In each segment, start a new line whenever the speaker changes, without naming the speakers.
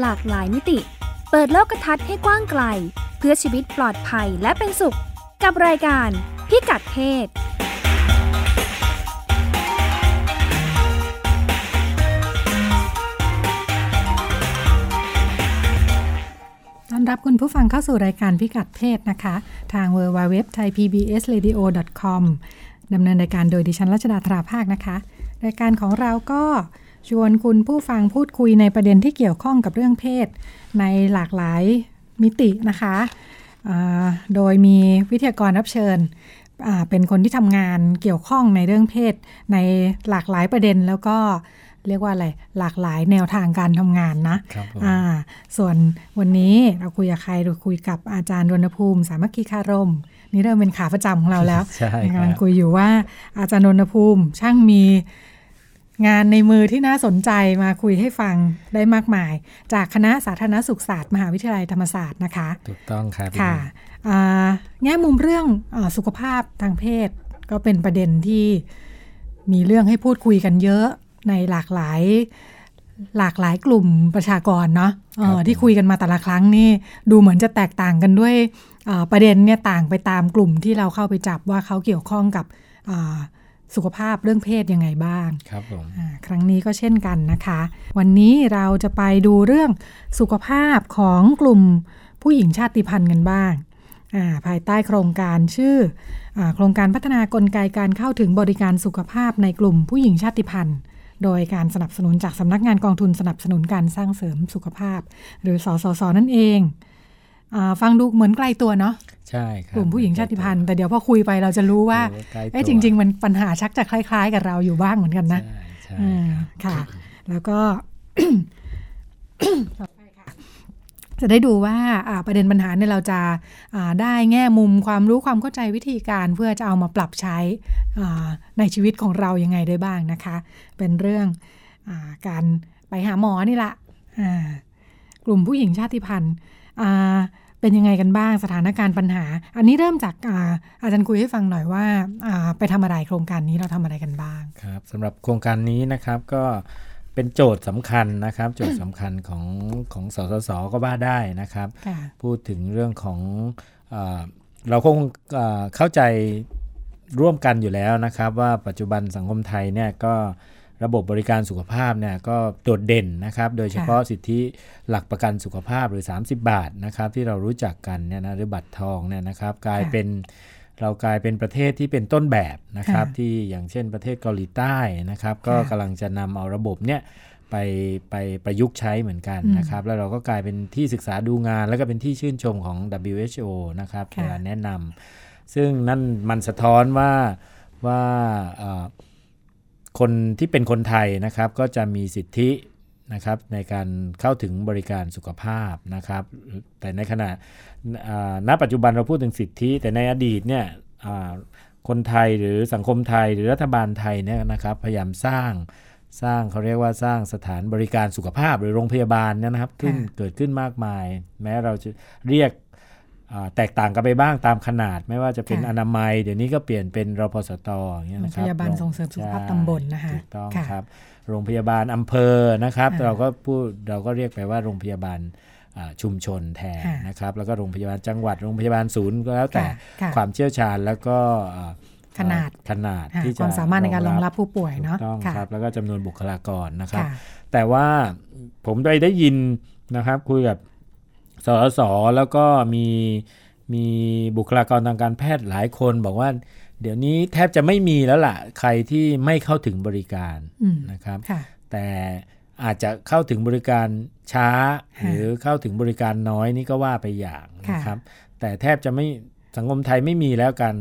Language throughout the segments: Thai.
หลากหลายมิติ เปิดโลกทัศน์ให้กว้างไกล เพื่อชีวิตปลอดภัยและเป็นสุข กับรายการพิกัดเพศ
ต้อนรับคุณผู้ฟังเข้าสู่รายการพิกัดเพศนะคะ ทาง w w w t h a i p b s r a d i o com ดำเนินรายการโดยดิฉันรัชดาธราภาคนะคะ รายการของเราก็ ชวนคุณผู้ฟังพูดคุยในประเด็นที่เกี่ยวข้องกับเรื่องเพศ ในหลากหลายมิตินะคะ โดยมีวิทยากรรับเชิญ เป็นคนที่ทำงานเกี่ยวข้องในเรื่องเพศ ในหลากหลายประเด็นแล้วก็เรียกว่าอะไร หลากหลายแนวทางการทำงานนะอ่าส่วนวันนี้เราคุยกับใครเราคุยกับอาจารย์รณภูมิ สามัคคีคารม นี่เริ่มเป็นขาประจำของเราแล้วกำลังคุยอยู่ว่าอาจารย์รณภูมิช่างมี งานในมือที่น่าสนใจมาคุยให้ฟังได้มากมาย จากคณะสาธารณสุขศาสตร์ มหาวิทยาลัยธรรมศาสตร์นะคะ
ถูกต้องครับ
ค่ะแง่มุมเรื่องอสุขภาพทางเพศ ก็เป็นประเด็นที่มีเรื่องให้พูดคุยกันเยอะในหลากหลาย หลากหลายกลุ่มประชากรเนาะที่คุยกันมาแต่ละครั้งนี่ดูเหมือนจะแตกต่างกันด้วยประเด็นเนี่ยต่างไปตามกลุ่มที่เราเข้าไปจับว่าเขาเกี่ยวข้องกับ สุขภาพเรื่องเพศยังไงบ้าง
ครับผม
ครั้งนี้ก็เช่นกันนะคะ วันนี้เราจะไปดูเรื่องสุขภาพของกลุ่มผู้หญิงชาติพันธุ์กันบ้าง ภายใต้โครงการชื่ออโครงการพัฒนากลไกการเข้าถึงบริการสุขภาพในกลุ่มผู้หญิงชาติพันธุ์โดยการสนับสนุนจากสำนักงานกองทุนสนับสนุนการสร้างเสริมสุขภาพ หรือสสสนั่นเองอฟังดูเหมือนไกลตัวเนาะ
ใช่ครั
บกลุ่มผู้หญิงชาติพันธุ์แต่เดี๋ยวพอคุยไปเราจะรู้ว่าเอ้จริง ๆ มันปัญหาชักจะคล้าย ๆ กับเราอยู่บ้างเหมือนกันนะ
ใช่
ค่ะ แล้วก็จะได้ดูว่าประเด็นปัญหาเนี่ยเราจะได้แง่มุมความรู้ความเข้าใจวิธีการเพื่อจะเอามาปรับใช้ในชีวิตของเรายังไงได้บ้างนะคะ เป็นเรื่องอการไปหาหมอนี่แหละกลุ่มผู้หญิงชาติพันธุ์ เป็นยังไงกันบ้างสถานการณ์ปัญหา อันนี้เริ่มจากอาอาจารย์คุยให้ฟังหน่อยว่าไปทำอะไรโครงการนี้เราทำอะไรกันบ้าง
ครับสำหรับโครงการนี้นะครับก็เป็นโจทย์สำคัญนะครับ โจทย์สำคัญของของสสสก็ว่าได้นะครับ พูดถึงเรื่องของอเราคงเข้าใจร่วมกันอยู่แล้วนะครับ ว่าปัจจุบันสังคมไทยเนี่ยก็ ระบบบริการสุขภาพเนี่ยก็โดดเด่นนะครับ โดยเฉพาะสิทธิหลักประกันสุขภาพหรือ 30 บาทนะครับที่เรารู้จักกันเนี่ยนะหรือบัตรทองเนี่ยนะครับ กลายเป็นเรากลายเป็นประเทศที่เป็นต้นแบบนะครับ ที่อย่างเช่นประเทศเกาหลีใต้นะครับ ก็กำลังจะนำเอาระบบเนี่ยไปไปประยุกต์ใช้เหมือนกันนะครับ แล้วเราก็กลายเป็นที่ศึกษาดูงาน แล้วก็เป็นที่ชื่นชมของ WHO นะครับในการแนะนำซึ่งนั่นมันสะท้อนว่าว่า คนที่เป็นคนไทยนะครับก็จะมีสิทธินะครับในการเข้าถึงบริการสุขภาพนะครับ แต่ในขณะณปัจจุบันเราพูดถึงสิทธิ แต่ในอดีตเนี่ยคนไทยหรือสังคมไทยหรือรัฐบาลไทยเนี่ยนะครับพยายามสร้างสร้างเขาเรียกว่าสร้างสถานบริการสุขภาพหรือโรงพยาบาลนะครับขึ้นเกิดขึ้นมากมาย แม้เราจะเรียก แตกต่างกันไปบ้างตามขนาด ไม่ว่าจะเป็นอนามัย เดี๋ยวนี้ก็เปลี่ยนเป็นรพสตอย่างเงี้ยนะครับโรง
พยาบาลส่งเสริมสุขภาพตำบลนะคะ
ถูกต้องครับ โรงพยาบาลอำเภอนะครับ เราก็พูดเราก็เรียกไปว่าโรงพยาบาลชุมชนแทนนะครับ แล้วก็โรงพยาบาลจังหวัดโรงพยาบาลศูนย์ก็แล้วแต่ความเชี่ยวชาญแล้วก็
ขนาด
ขนาด
ที่ความสามารถในการรองรับผู้ป่วยเนาะ
ต้องครับแล้วก็จำนวนบุคลากรนะครับ แต่ว่าผมได้ได้ยินนะครับคุยกับ สสแล้วก็มีมีบุคลากรทางการแพทย์หลายคนบอกว่า เดี๋ยวนี้แทบจะไม่มีแล้วล่ะ ใครที่ไม่เข้าถึงบริการนะครับ แต่อาจจะเข้าถึงบริการช้า หรือเข้าถึงบริการน้อยนี่ก็ว่าไปอย่างนะครับ แต่แทบจะไม่สังคมไทยไม่มีแล้วกัน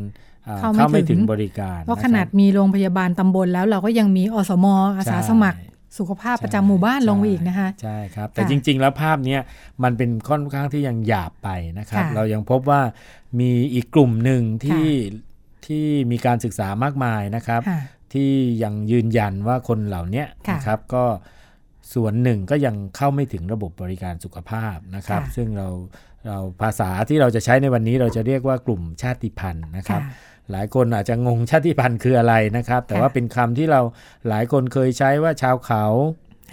เข้าไม่ถึงบริการ
เพราะขนาดมีโรงพยาบาลตำบลแล้วเราก็ยังมีอสมอาสาสมัคร สุขภาพประจำหมู่บ้านลงไปอีกนะคะ
ใช่ครับ แต่จริง ๆ แล้วภาพนี้มันเป็นค่อนข้างที่ยังหยาบไปนะครับ เรายังพบว่ามีอีกกลุ่มหนึ่งที่ที่มีการศึกษามากมายนะครับ ที่ยังยืนยันว่าคนเหล่านี้นะครับก็ส่วนหนึ่งก็ยังเข้าไม่ถึงระบบบริการสุขภาพนะครับ ซึ่งเราเราภาษาที่เราจะใช้ในวันนี้เราจะเรียกว่ากลุ่มชาติพันธุ์นะครับ หลายคนอาจจะงงชาติพันธุ์คืออะไรนะครับ แต่ว่าเป็นคำที่เราหลายคนเคยใช้ว่าชาวเขา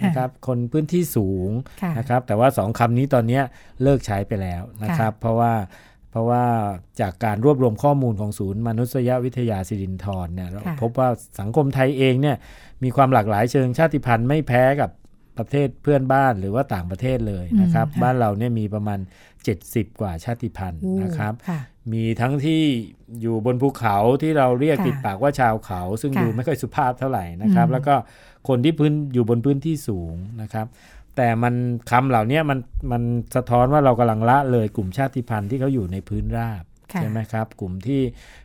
นะครับคนพื้นที่สูงนะครับ แต่ว่าสองคำนี้ตอนนี้เลิกใช้ไปแล้วนะครับ เพราะว่าเพราะว่าจากการรวบรวมข้อมูลของศูนย์มนุษยวิทยาสิรินทรเนี่ยพบว่าสังคมไทยเองเนี่ยมีความหลากหลายเชิงชาติพันธุ์ไม่แพ้กับประเทศเพื่อนบ้านหรือว่าต่างประเทศเลยนะครับ บ้านเราเนี่ยมีประมาณ 70 กว่าชาติพันธุ์นะครับ มีทั้งที่อยู่บนภูเขาที่เราเรียกติดปากว่าชาวเขา ซึ่งดูไม่ค่อยสุภาพเท่าไหร่นะครับ แล้วก็คนที่พื้นอยู่บนพื้นที่สูงนะครับ แต่มันคำเหล่านี้มันมันสะท้อนว่าเรากำลังละเลยกลุ่มชาติพันธุ์ที่เขาอยู่ในพื้นราบใช่ไหมครับ กลุ่มที่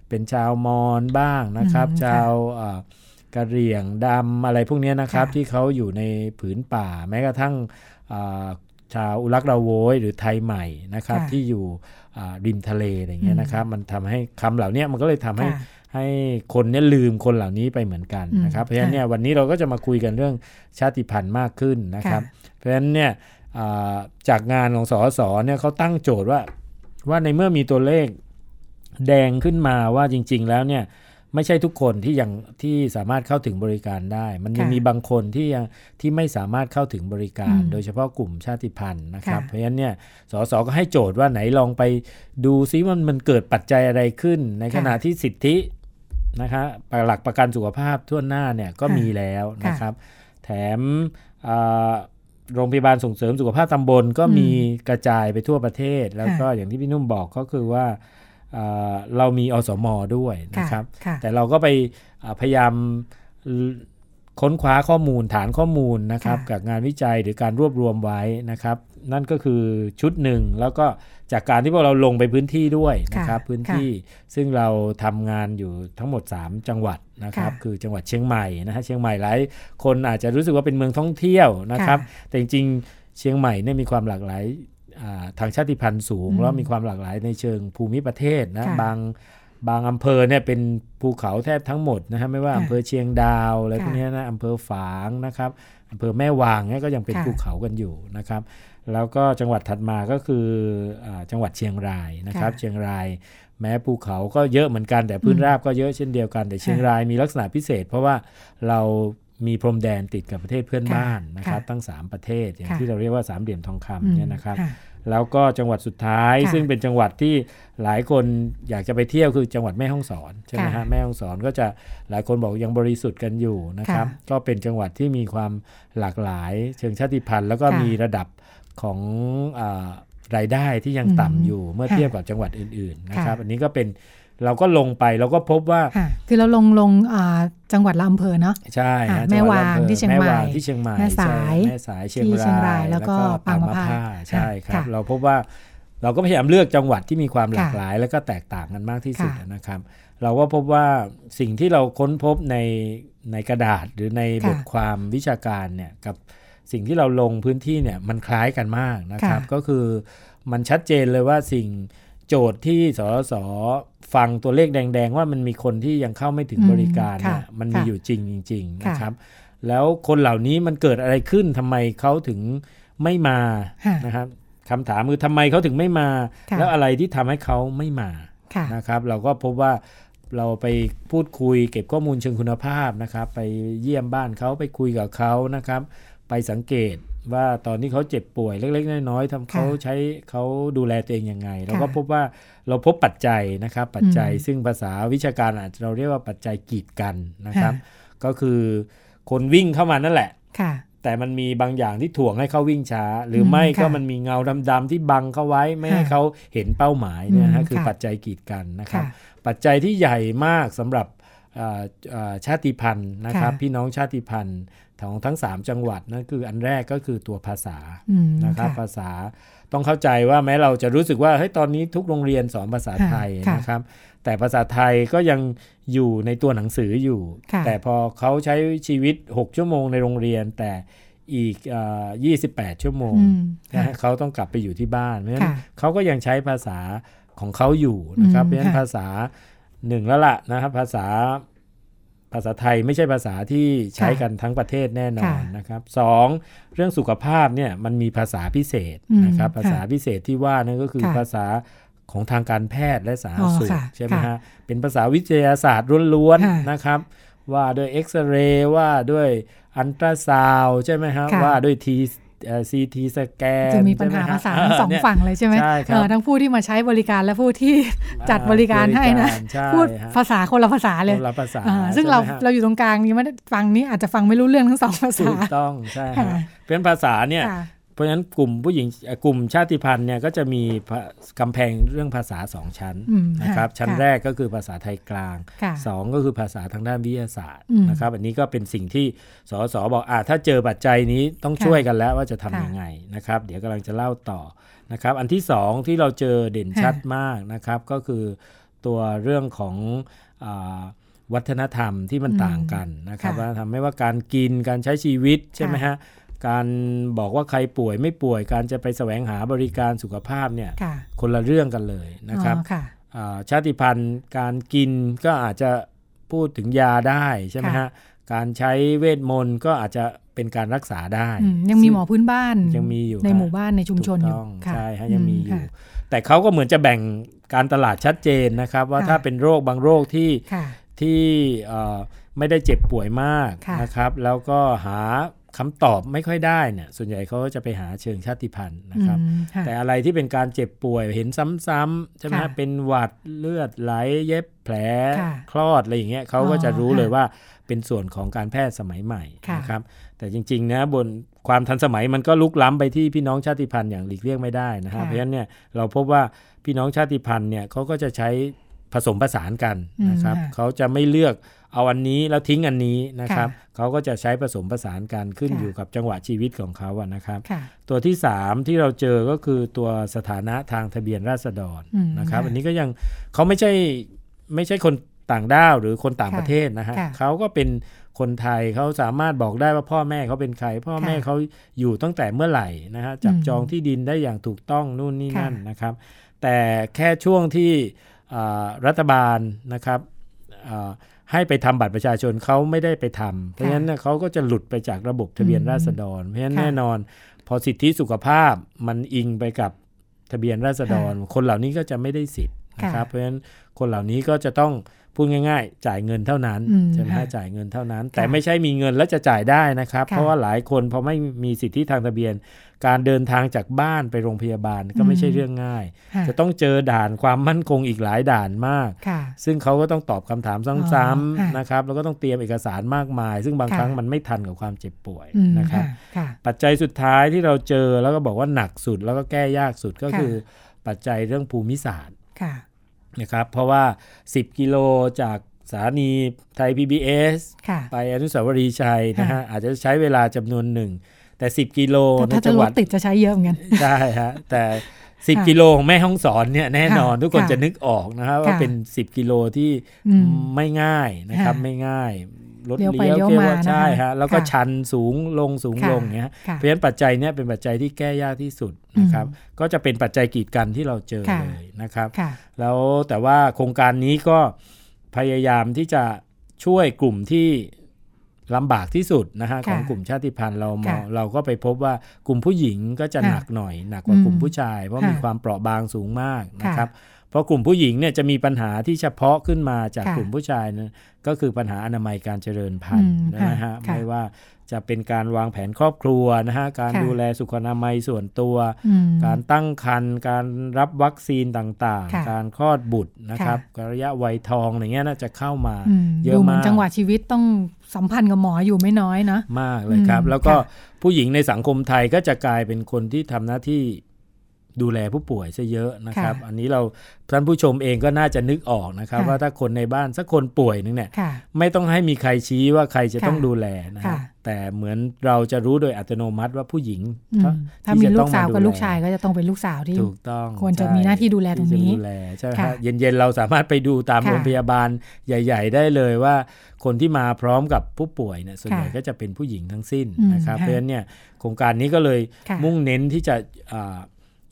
เป็นชาวมอญบ้างนะครับ ชาวกะเหรี่ยงดำอะไรพวกนี้นะครับ ที่เขาอยู่ในผืนป่า แม้กระทั่ง ชาวอุลักราโวยหรือไทยใหม่นะครับที่อยู่ริมทะเลอะไรเงี้ยนะครับ มันทำให้คำเหล่านี้มันก็เลยทำให้ให้คนเนี่ยลืมคนเหล่านี้ไปเหมือนกันนะครับ เพราะฉะนั้นเนี่ยวันนี้เราก็จะมาคุยกันเรื่องชาติพันธุ์มากขึ้นนะครับ เพราะฉะนั้นเนี่ยจากงานของสอสอเนี่ยเขาตั้งโจทย์ว่า ว่าในเมื่อมีตัวเลขแดงขึ้นมาว่าจริง ๆ แล้วเนี่ย ไม่ใช่ทุกคนที่ยังที่สามารถเข้าถึงบริการได้ มันยังมีบางคนที่ยังที่ไม่สามารถเข้าถึงบริการ โดยเฉพาะกลุ่มชาติพันธุ์นะครับ เพราะฉะนั้นเนี่ยสสก็ให้โจทย์ว่าไหนลองไปดูซิมันมันเกิดปัจจัยอะไรขึ้น ในขณะที่สิทธินะคะหลักประกันสุขภาพทั่วหน้าเนี่ยก็มีแล้วนะครับ แถมโรงพยาบาลส่งเสริมสุขภาพตำบลก็มีกระจายไปทั่วประเทศ แล้วก็อย่างที่พี่นุ่มบอกก็คือว่า เรามีอสมอด้วยนะครับ แต่เราก็ไปพยายามค้นคว้าข้อมูลฐานข้อมูลนะครับกับงานวิจัยหรือการรวบรวมไว้นะครับ นั่นก็คือชุดหนึ่งแล้วก็จากการที่พวกเราลงไปพื้นที่ด้วยนะครับพื้นที่ซึ่งเราทำงานอยู่ทั้งหมด 3 จังหวัดนะครับคือจังหวัดเชียงใหม่นะฮะเชียงใหม่หลายคนอาจจะรู้สึกว่าเป็นเมืองท่องเที่ยวนะครับ แต่จริงๆเชียงใหม่เนี่ยมีความหลากหลาย ทางชาติพันธุ์สูง แล้วมีความหลากหลายในเชิงภูมิประเทศนะบางบางอำเภอเนี่ยเป็นภูเขาแทบทั้งหมดนะฮะไม่ว่าอำเภอเชียงดาวอะไรพวกนี้นะอำเภอฝางนะครับอำเภอแม่วางเนี่ยก็ยังเป็นภูเขากันอยู่นะครับ แล้วก็จังหวัดถัดมาก็คืออจังหวัดเชียงรายนะครับ เชียงราย แม้ภูเขาก็เยอะเหมือนกันแต่พื้นราบก็เยอะเช่นเดียวกัน แต่เชียงรายมีลักษณะพิเศษ เพราะว่าเรา มีพรมแดนติดกับประเทศเพื่อนบ้านนะครับตั้ง 3 ประเทศอย่างที่เราเรียกว่าสามเหลี่ยมทองคำเนี่ยนะครับแล้วก็จังหวัดสุดท้ายซึ่งเป็นจังหวัดที่หลายคนอยากจะไปเที่ยวคือจังหวัดแม่ฮ่องสอนใช่ไหมฮะแม่ฮ่องสอนก็จะหลายคนบอกยังบริสุทธิ์กันอยู่นะครับก็เป็นจังหวัดที่มีความหลากหลายเชิงชาติพันธุ์ แล้วก็มีระดับของรายได้ที่ยังต่ำอยู่เมื่อเทียบกับจังหวัดอื่นๆนะครับ อันนี้ก็เป็น เราก็ลงไปเราก็พบว่า
คือเราลงลงจังหวัดลำเพอเนาะ
ใช่
แม่วางที่เชียงใหม่
ที่เชียงใหม่
แม่สาย
แม่สายเชียงราย แล้วก็ปางมะพร้าใช่ครับ เราพบว่าเราก็พยายามเลือกจังหวัดที่มีความหลากหลาย แล้วก็แตกต่างกันมากที่สุดนะครับ เราก็พบว่าสิ่งที่เราค้นพบในในกระดาษหรือในบทความวิชาการเนี่ยกับสิ่งที่เราลงพื้นที่เนี่ยมันคล้ายกันมากนะครับ ก็คือมันชัดเจนเลยว่าสิ่งโจทย์ที่สส ฟังตัวเลขแดง ๆ ว่ามันมีคนที่ยังเข้าไม่ถึงบริการเนี่ยมันมีอยู่จริงจริงๆนะครับ แล้วคนเหล่านี้มันเกิดอะไรขึ้นทำไมเขาถึงไม่มานะครับคำถามคือทำไมเขาถึงไม่มา แล้วอะไรที่ทำให้เขาไม่มานะครับ เราก็พบว่าเราไปพูดคุยเก็บข้อมูลเชิงคุณภาพนะครับ ไปเยี่ยมบ้านเขาไปคุยกับเขานะครับ ไปสังเกต ว่าตอนนี้เขาเจ็บป่วยเล็ก ๆ น้อยๆทำเขาใช้เขาดูแลตัวเองยังไง เราก็พบว่าเราพบปัจจัยนะครับ ปัจจัยซึ่งภาษาวิชาการอาจจะเราเรียกว่าปัจจัยกีดกันนะครับ ก็คือคนวิ่งเข้ามานั่นแหละแต่มันมีบางอย่างที่ถ่วงให้เขาวิ่งช้า หรือไม่ก็มันมีเงาดำๆที่บังเขาไว้ไม่ให้เขาเห็นเป้าหมายเนี่ยฮะคือปัจจัยกีดกันนะครับ ปัจจัยที่ใหญ่มากสำหรับชาติพันธุ์นะครับ พี่น้องชาติพันธุ์ ของทั้ง 3 จังหวัดนั่นคืออันแรกก็คือตัวภาษานะครับภาษาต้องเข้าใจว่าแม้เราจะรู้สึกว่าเฮ้ยตอนนี้ทุกโรงเรียนสอนภาษาไทยนะครับ แต่ภาษาไทยก็ยังอยู่ในตัวหนังสืออยู่ แต่พอเขาใช้ชีวิต 6 ชั่วโมงในโรงเรียน แต่อีก 28 ชั่วโมงนะเขาต้องกลับไปอยู่ที่บ้านเพราะฉะนั้นเขาก็ยังใช้ภาษาของเขาอยู่นะครับเพราะฉะนั้นภาษาหนึ่งแล้วล่ะนะครับภาษา ภาษาไทยไม่ใช่ภาษาที่ใช้กันทั้งประเทศแน่นอนนะครับสองเรื่องสุขภาพเนี่ยมันมีภาษาพิเศษนะครับภาษาพิเศษที่ว่านั่นก็คือภาษาของทางการแพทย์และสาธารณสุขใช่ไหมฮะเป็นภาษาวิทยาศาสตร์ล้วนๆนะครับว่าด้วยเอ็กซเรย์ว่าด้วยอันตราซาวใช่ไหมฮะว่าด้วยที ซีทีสแกน
จะมีปัญหาภาษาทั้งสองฝั่งเลยใช่ไหมใช่ครับทั้งผู้ที่มาใช้บริการและผู้ที่จัดบริการให้นะพูดภาษาคนละภาษาเลย
คนละภาษา
ซึ่งเราเราอยู่ตรงกลางนี้ไม่ได้ฟังนี้อาจจะฟังไม่รู้เรื่องทั้งสองภาษาถู
กต้องใช่เพราะภาษาเนี่ย เพราะฉะนั้นกลุ่มผู้หญิงกลุ่มชาติพันธุ์เนี่ยก็จะมีกำแพงเรื่องภาษาสองชั้นนะครับชั้นแรกก็คือภาษาไทยกลางสองก็คือภาษาทางด้านวิทยาศาสตร์นะครับอันนี้ก็เป็นสิ่งที่สสบอกอ่าถ้าเจอปัจจัยนี้ต้องช่วยกันแล้วว่าจะทำยังไงนะครับเดี๋ยวกำลังจะเล่าต่อนะครับอันที่สองที่เราเจอเด่นชัดมากนะครับก็คือตัวเรื่องของวัฒนธรรมที่มันต่างกันนะครับว่าทำให้ว่าการกินการใช้ชีวิตใช่ไหมฮะ การบอกว่าใครป่วยไม่ป่วย การจะไปแสวงหาบริการสุขภาพเนี่ยคนละเรื่องกันเลยนะครับชาติพันธุ์การกินก็อาจจะพูดถึงยาได้ใช่ไหมฮะการใช้เวทมนต์ก็อาจจะเป็นการรักษาได้
ยังมีหมอพื้นบ้าน
ยังมีอยู่
ในหมู่บ้านในชุมชนอยู่
ใช่ฮะยังมีอยู่ แต่เขาก็เหมือนจะแบ่งการตลาดชัดเจนนะครับ ว่าถ้าเป็นโรคบางโรคที่ที่ไม่ได้เจ็บป่วยมากนะครับ แล้วก็หา คำตอบไม่ค่อยได้เนี่ยส่วนใหญ่เขาก็จะไปหาเชิงชาติพันธุ์นะครับ แต่อะไรที่เป็นการเจ็บป่วยเห็นซ้ำๆใช่ไหมเป็นหวัดเลือดไหลเย็บแผลคลอดอะไรอย่างเงี้ยเขาก็จะรู้เลยว่าเป็นส่วนของการแพทย์สมัยใหม่นะครับ แต่จริงๆนะบนความทันสมัยมันก็ลุกล้ำไปที่พี่น้องชาติพันธุ์อย่างหลีกเลี่ยงไม่ได้นะครับเพราะฉะนั้นเนี่ยเราพบว่าพี่น้องชาติพันธุ์เนี่ยเขาก็จะใช้ผสมผสานกันนะครับเขาจะไม่เลือก เอาอันนี้แล้วทิ้งอันนี้นะครับเขาก็จะใช้ผสมผสานกันขึ้นอยู่กับจังหวะชีวิตของเขาอะนะครับ ตัวที่ 3 ที่เราเจอก็คือตัวสถานะทางทะเบียนราษฎรนะครับ อันนี้ก็ยังเขาไม่ใช่ไม่ใช่คนต่างด้าวหรือคนต่างประเทศนะฮะเขาก็เป็นคนไทยเขาสามารถบอกได้ว่าพ่อแม่เขาเป็นใคร พ่อแม่เขาอยู่ตั้งแต่เมื่อไหร่นะฮะจับจองที่ดินได้อย่างถูกต้องนู่นนี่นั่นนะครับ แต่แค่ช่วงที่รัฐบาลนะครับ ให้ไปทำบัตรประชาชนเขาไม่ได้ไปทำเพราะฉะนั้นเขาก็จะหลุดไปจากระบบทะเบียนราษฎร เพราะฉะนั้นแน่นอน พอสิทธิสุขภาพมันอิงไปกับทะเบียนราษฎร คนเหล่านี้ก็จะไม่ได้สิทธิ์นะครับ เพราะฉะนั้นคนเหล่านี้ก็จะต้องพูดง่าย ๆ จ่ายเงินเท่านั้นใช่ไหมจ่ายเงินเท่านั้น แต่ไม่ใช่มีเงินแล้วจะจ่ายได้นะครับ เพราะว่าหลายคนพอไม่มีสิทธิทางทะเบียน การเดินทางจากบ้านไปโรงพยาบาลก็ไม่ใช่เรื่องง่าย จะต้องเจอด่านความมั่นคงอีกหลายด่านมาก ซึ่งเขาก็ต้องตอบคำถามซ้ำๆนะครับแล้วก็ต้องเตรียมเอกสารมากมาย ซึ่งบางครั้งมันไม่ทันกับความเจ็บป่วยนะครับปัจจัยสุดท้ายที่เราเจอแล้วก็บอกว่าหนักสุดแล้วก็แก้ยากสุดก็คือปัจจัยเรื่องภูมิศาสตร์นะครับเพราะว่า 10 กิโลจากสถานีไทย PBS ไปอนุสาวรีย์ชัยนะฮะอาจจะใช้เวลาจำนวนหนึ่ง แต่ 10 กิโล
ในจังหวัดติดจะใช้เยอะเหมือนกัน
ใช่ฮะแต่ 10 กิโลของแม่ห้องสอนเนี่ยแน่นอนทุกคนจะนึกออกนะครับว่าเป็น 10 กิโลที่ไม่ง่ายนะครับไม่ง่ายรถเลี้ยวเกี่ยวใช่ฮะแล้วก็ชันสูงลงสูงลงเนี้ยเพราะฉะนั้นปัจจัยเนี้ยเป็นปัจจัยที่แก้ยากที่สุดนะครับก็จะเป็นปัจจัยกีดกันที่เราเจอเลยนะครับ แล้วแต่ว่าโครงการนี้ก็พยายามที่จะช่วยกลุ่มที่ ลำบากที่สุดนะฮะของกลุ่มชาติพันธุ์เราเราก็ไปพบว่ากลุ่มผู้หญิงก็จะหนักหน่อยหนักกว่ากลุ่มผู้ชาย เพราะมีความเปราะบางสูงมากนะครับ เพราะกลุ่มผู้หญิงเนี่ยจะมีปัญหาที่เฉพาะขึ้นมาจากกลุ่มผู้ชายนะก็คือปัญหาอนามัยการเจริญพันธุ์นะฮะไม่ว่าจะเป็นการวางแผนครอบครัวนะฮะการดูแลสุขอนามัยส่วนตัว การตั้งครรภ์การรับวัคซีนต่างๆ การคลอดบุตรนะครับระยะวัยทองอย่างเงี้ยน่าจะเข้ามา เยอะมาก
จังหวะชีวิตต้องสัมพันธ์กับหมออยู่ไม่น้อยนะ
มากเลยครับ แล้วก็ผู้หญิงในสังคมไทยก็จะกลายเป็นคนที่ทำหน้าที่ ดูแลผู้ป่วยซะเยอะนะครับ อันนี้เราท่านผู้ชมเองก็น่าจะนึกออกนะครับ ว่าถ้าคนในบ้านสักคนป่วยนึงเนี่ยไม่ต้องให้มีใครชี้ว่าใครจะต้องดูแลนะแต่เหมือนเราจะรู้โดยอัตโนมัติว่าผู้หญิง
ถ้ามีลูกสาวกับลูกชายก็จะต้องเป็นลูกสาวที่
ถูกต้อง
ควรจะมีหน้าที่ดูแลตรงนี้
ดูแลใช่ไหมเย็นๆเราสามารถไปดูตามโรงพยาบาลใหญ่ ๆ ได้เลยว่า คนที่มาพร้อมกับผู้ป่วยเนี่ยส่วนใหญ่ก็จะเป็นผู้หญิงทั้งสิ้นนะครับเพราะฉะนั้นเนี่ยโครงการนี้ก็เลยมุ่งเน้นที่จะ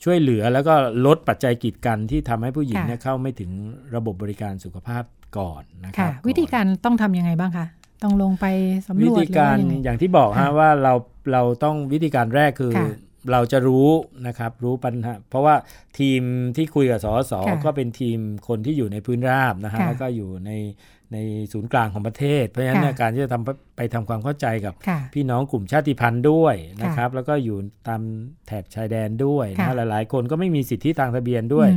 ช่วยเหลือแล้วก็ลดปัจจัยกีดกันที่ทำให้ผู้หญิงเนี่ยเข้าไม่ถึงระบบบริการสุขภาพก่อนนะครับ
วิธีการต้องทํำยังไงบ้างคะต้องลงไปสำรว
จวิธีการอย่างที่บอกฮะว่าเราเราต้องวิธีการแรกคือเราจะรู้นะครับรู้ปัญหาเพราะว่าทีมที่คุยกับสสก็เป็นทีมคนที่อยู่ในพื้นราบนะฮะแล้วก็อยู่ใน ในศูนย์กลางของประเทศ เพราะฉะนั้นการที่จะทำไปทำความเข้าใจกับพี่น้องกลุ่มชาติพันธุ์ด้วยนะครับ แล้วก็อยู่ตามแถบชายแดนด้วยนะหลาย ๆ คนก็ไม่มีสิทธิทางทะเบียนด้วย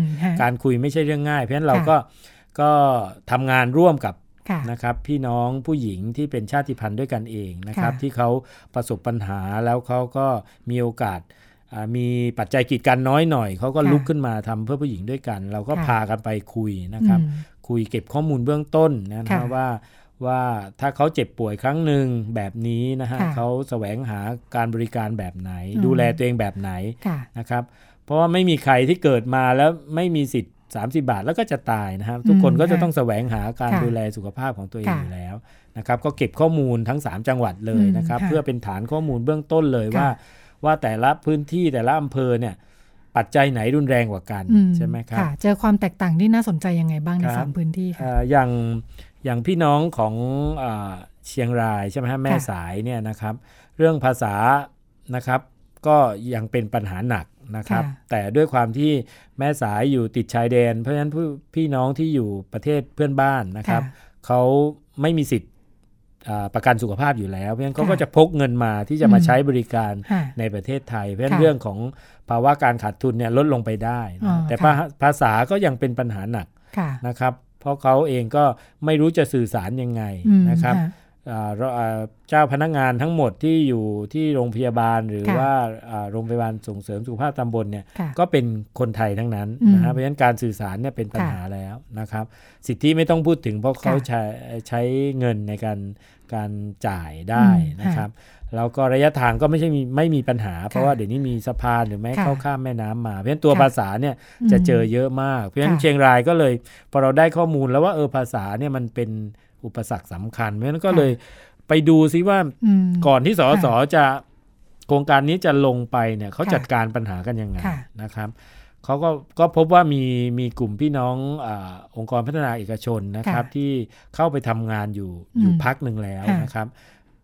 การคุยไม่ใช่เรื่องง่าย เพราะฉะนั้นเราก็ก็ทำงานร่วมกับนะครับพี่น้องผู้หญิงที่เป็นชาติพันธุ์ด้วยกันเองนะครับ ที่เขาประสบปัญหาแล้วเขาก็มีโอกาสมีปัจจัยกีดกันน้อยหน่อยเขาก็ลุกขึ้นมาทำเพื่อผู้หญิงด้วยกัน เราก็พากันไปคุยนะครับ คุยเก็บข้อมูลเบื้องต้นนะว่าว่าถ้าเขาเจ็บป่วยครั้งหนึ่งแบบนี้นะฮะเขาแสวงหาการบริการแบบไหน ดูแลตัวเองแบบไหนนะครับ เพราะว่าไม่มีใครที่เกิดมาแล้วไม่มีสิทธิ์ 30 บาทแล้วก็จะตายนะครับ ทุกคนก็จะต้องแสวงหาการดูแลสุขภาพของตัวเองอยู่แล้วนะครับ ก็เก็บข้อมูลทั้ง 3 จังหวัดเลยนะครับ เพื่อเป็นฐานข้อมูลเบื้องต้นเลยว่า ว่าแต่ละพื้นที่แต่ละอำเภอเนี่ย ปัจจัยไหนรุนแรงกว่ากันใช่ไหมครับ
เจอความแตกต่างที่น่าสนใจยังไงบ้างในสามพื้นที่
ค่ะอย่างอย่างพี่น้องของอเชียงรายใช่ไหมฮะแม่สายเนี่ยนะครับ เรื่องภาษานะครับก็ยังเป็นปัญหาหนักนะครับ แต่ด้วยความที่แม่สายอยู่ติดชายแดน เพราะฉะนั้นพี่น้องที่อยู่ประเทศเพื่อนบ้านนะครับเขาไม่มีสิทธิ์ ประกันสุขภาพอยู่แล้วเพราะฉะนั้นเขาก็จะพกเงินมาที่จะมาใช้บริการในประเทศไทย เพราะฉะนั้นเรื่องของภาวะการขาดทุนเนี่ยลดลงไปได้ แต่ภาษาก็ยังเป็นปัญหาหนักนะครับ เพราะเขาเองก็ไม่รู้จะสื่อสารยังไงนะครับ เจ้าพนักงานทั้งหมดที่อยู่ที่โรงพยาบาลหรือว่าโรงพยาบาลส่งเสริมสุขภาพตำบลเนี่ยก็เป็นคนไทยทั้งนั้นนะฮะเพราะฉะนั้นการสื่อสารเนี่ยเป็นปัญหาแล้วนะครับ สิทธิไม่ต้องพูดถึงเพราะเขาใช้ใช้เงินในการการจ่ายได้นะครับแล้วก็ระยะทางก็ไม่ใช่มีไม่มีปัญหา เพราะว่าเดี๋ยวนี้มีสะพานหรือแม้เข้าข้ามแม่น้ำมา เพราะฉะนั้นตัวภาษาเนี่ยจะเจอเยอะมาก เพราะฉะนั้นเชียงรายก็เลยพอเราได้ข้อมูลแล้วว่าเออภาษาเนี่ยมันเป็น อุปสรรคสำคัญ เพราะฉะนั้นก็เลยไปดูซิว่าก่อนที่สสจะโครงการนี้จะลงไปเนี่ยเขาจัดการปัญหากันยังไงนะครับเขาก็ก็พบว่ามีมีกลุ่มพี่น้องอองค์กรพัฒนาเอกชนนะครับ ที่เข้าไปทำงานอยู่อยู่พักหนึ่งแล้วนะครับ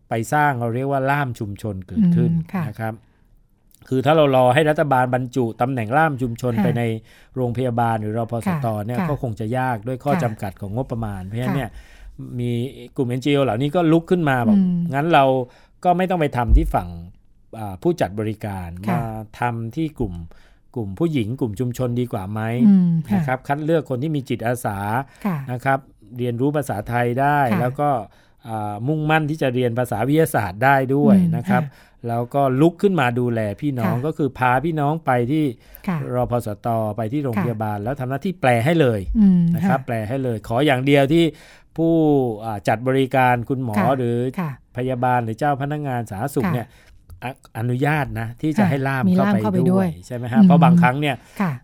ไปสร้างเราเรียกว่าล่ามชุมชนเกิดขึ้นนะครับ คือถ้าเรารอให้รัฐบาลบรรจุตำแหน่งล่ามชุมชนไปในโรงพยาบาลหรือรพสตเนี่ยก็คงจะยากด้วยข้อจำกัดของงบประมาณ เพราะฉะนั้นเนี่ย มีกลุ่ม NGO เหล่านี้ก็ลุกขึ้นมาบอกงั้นเราก็ไม่ต้องไปทำที่ฝั่งผู้จัดบริการมาทำที่กลุ่มกลุ่มผู้หญิงกลุ่มชุมชนดีกว่าไหมนะครับคัดเลือกคนที่มีจิตอาสานะครับเรียนรู้ภาษาไทยได้ แล้วก็มุ่งมั่นที่จะเรียนภาษาวิทยาศาสตร์ได้ด้วยนะครับ แล้วก็ลุกขึ้นมาดูแลพี่น้องก็คือพาพี่น้องไปที่รอพสตไปที่โรงพยาบาล แล้วทำหน้าที่แปลให้เลยนะครับ แปลให้เลย ขออย่างเดียวที่ ผู้จัดบริการคุณหมอหรือพยาบาลหรือเจ้าพนักงานสาธารณสุขเนี่ยอนุญาตนะที่จะให้ล่ามเข้าไปด้วยใช่ไหมฮะเพราะบางครั้งเนี่ย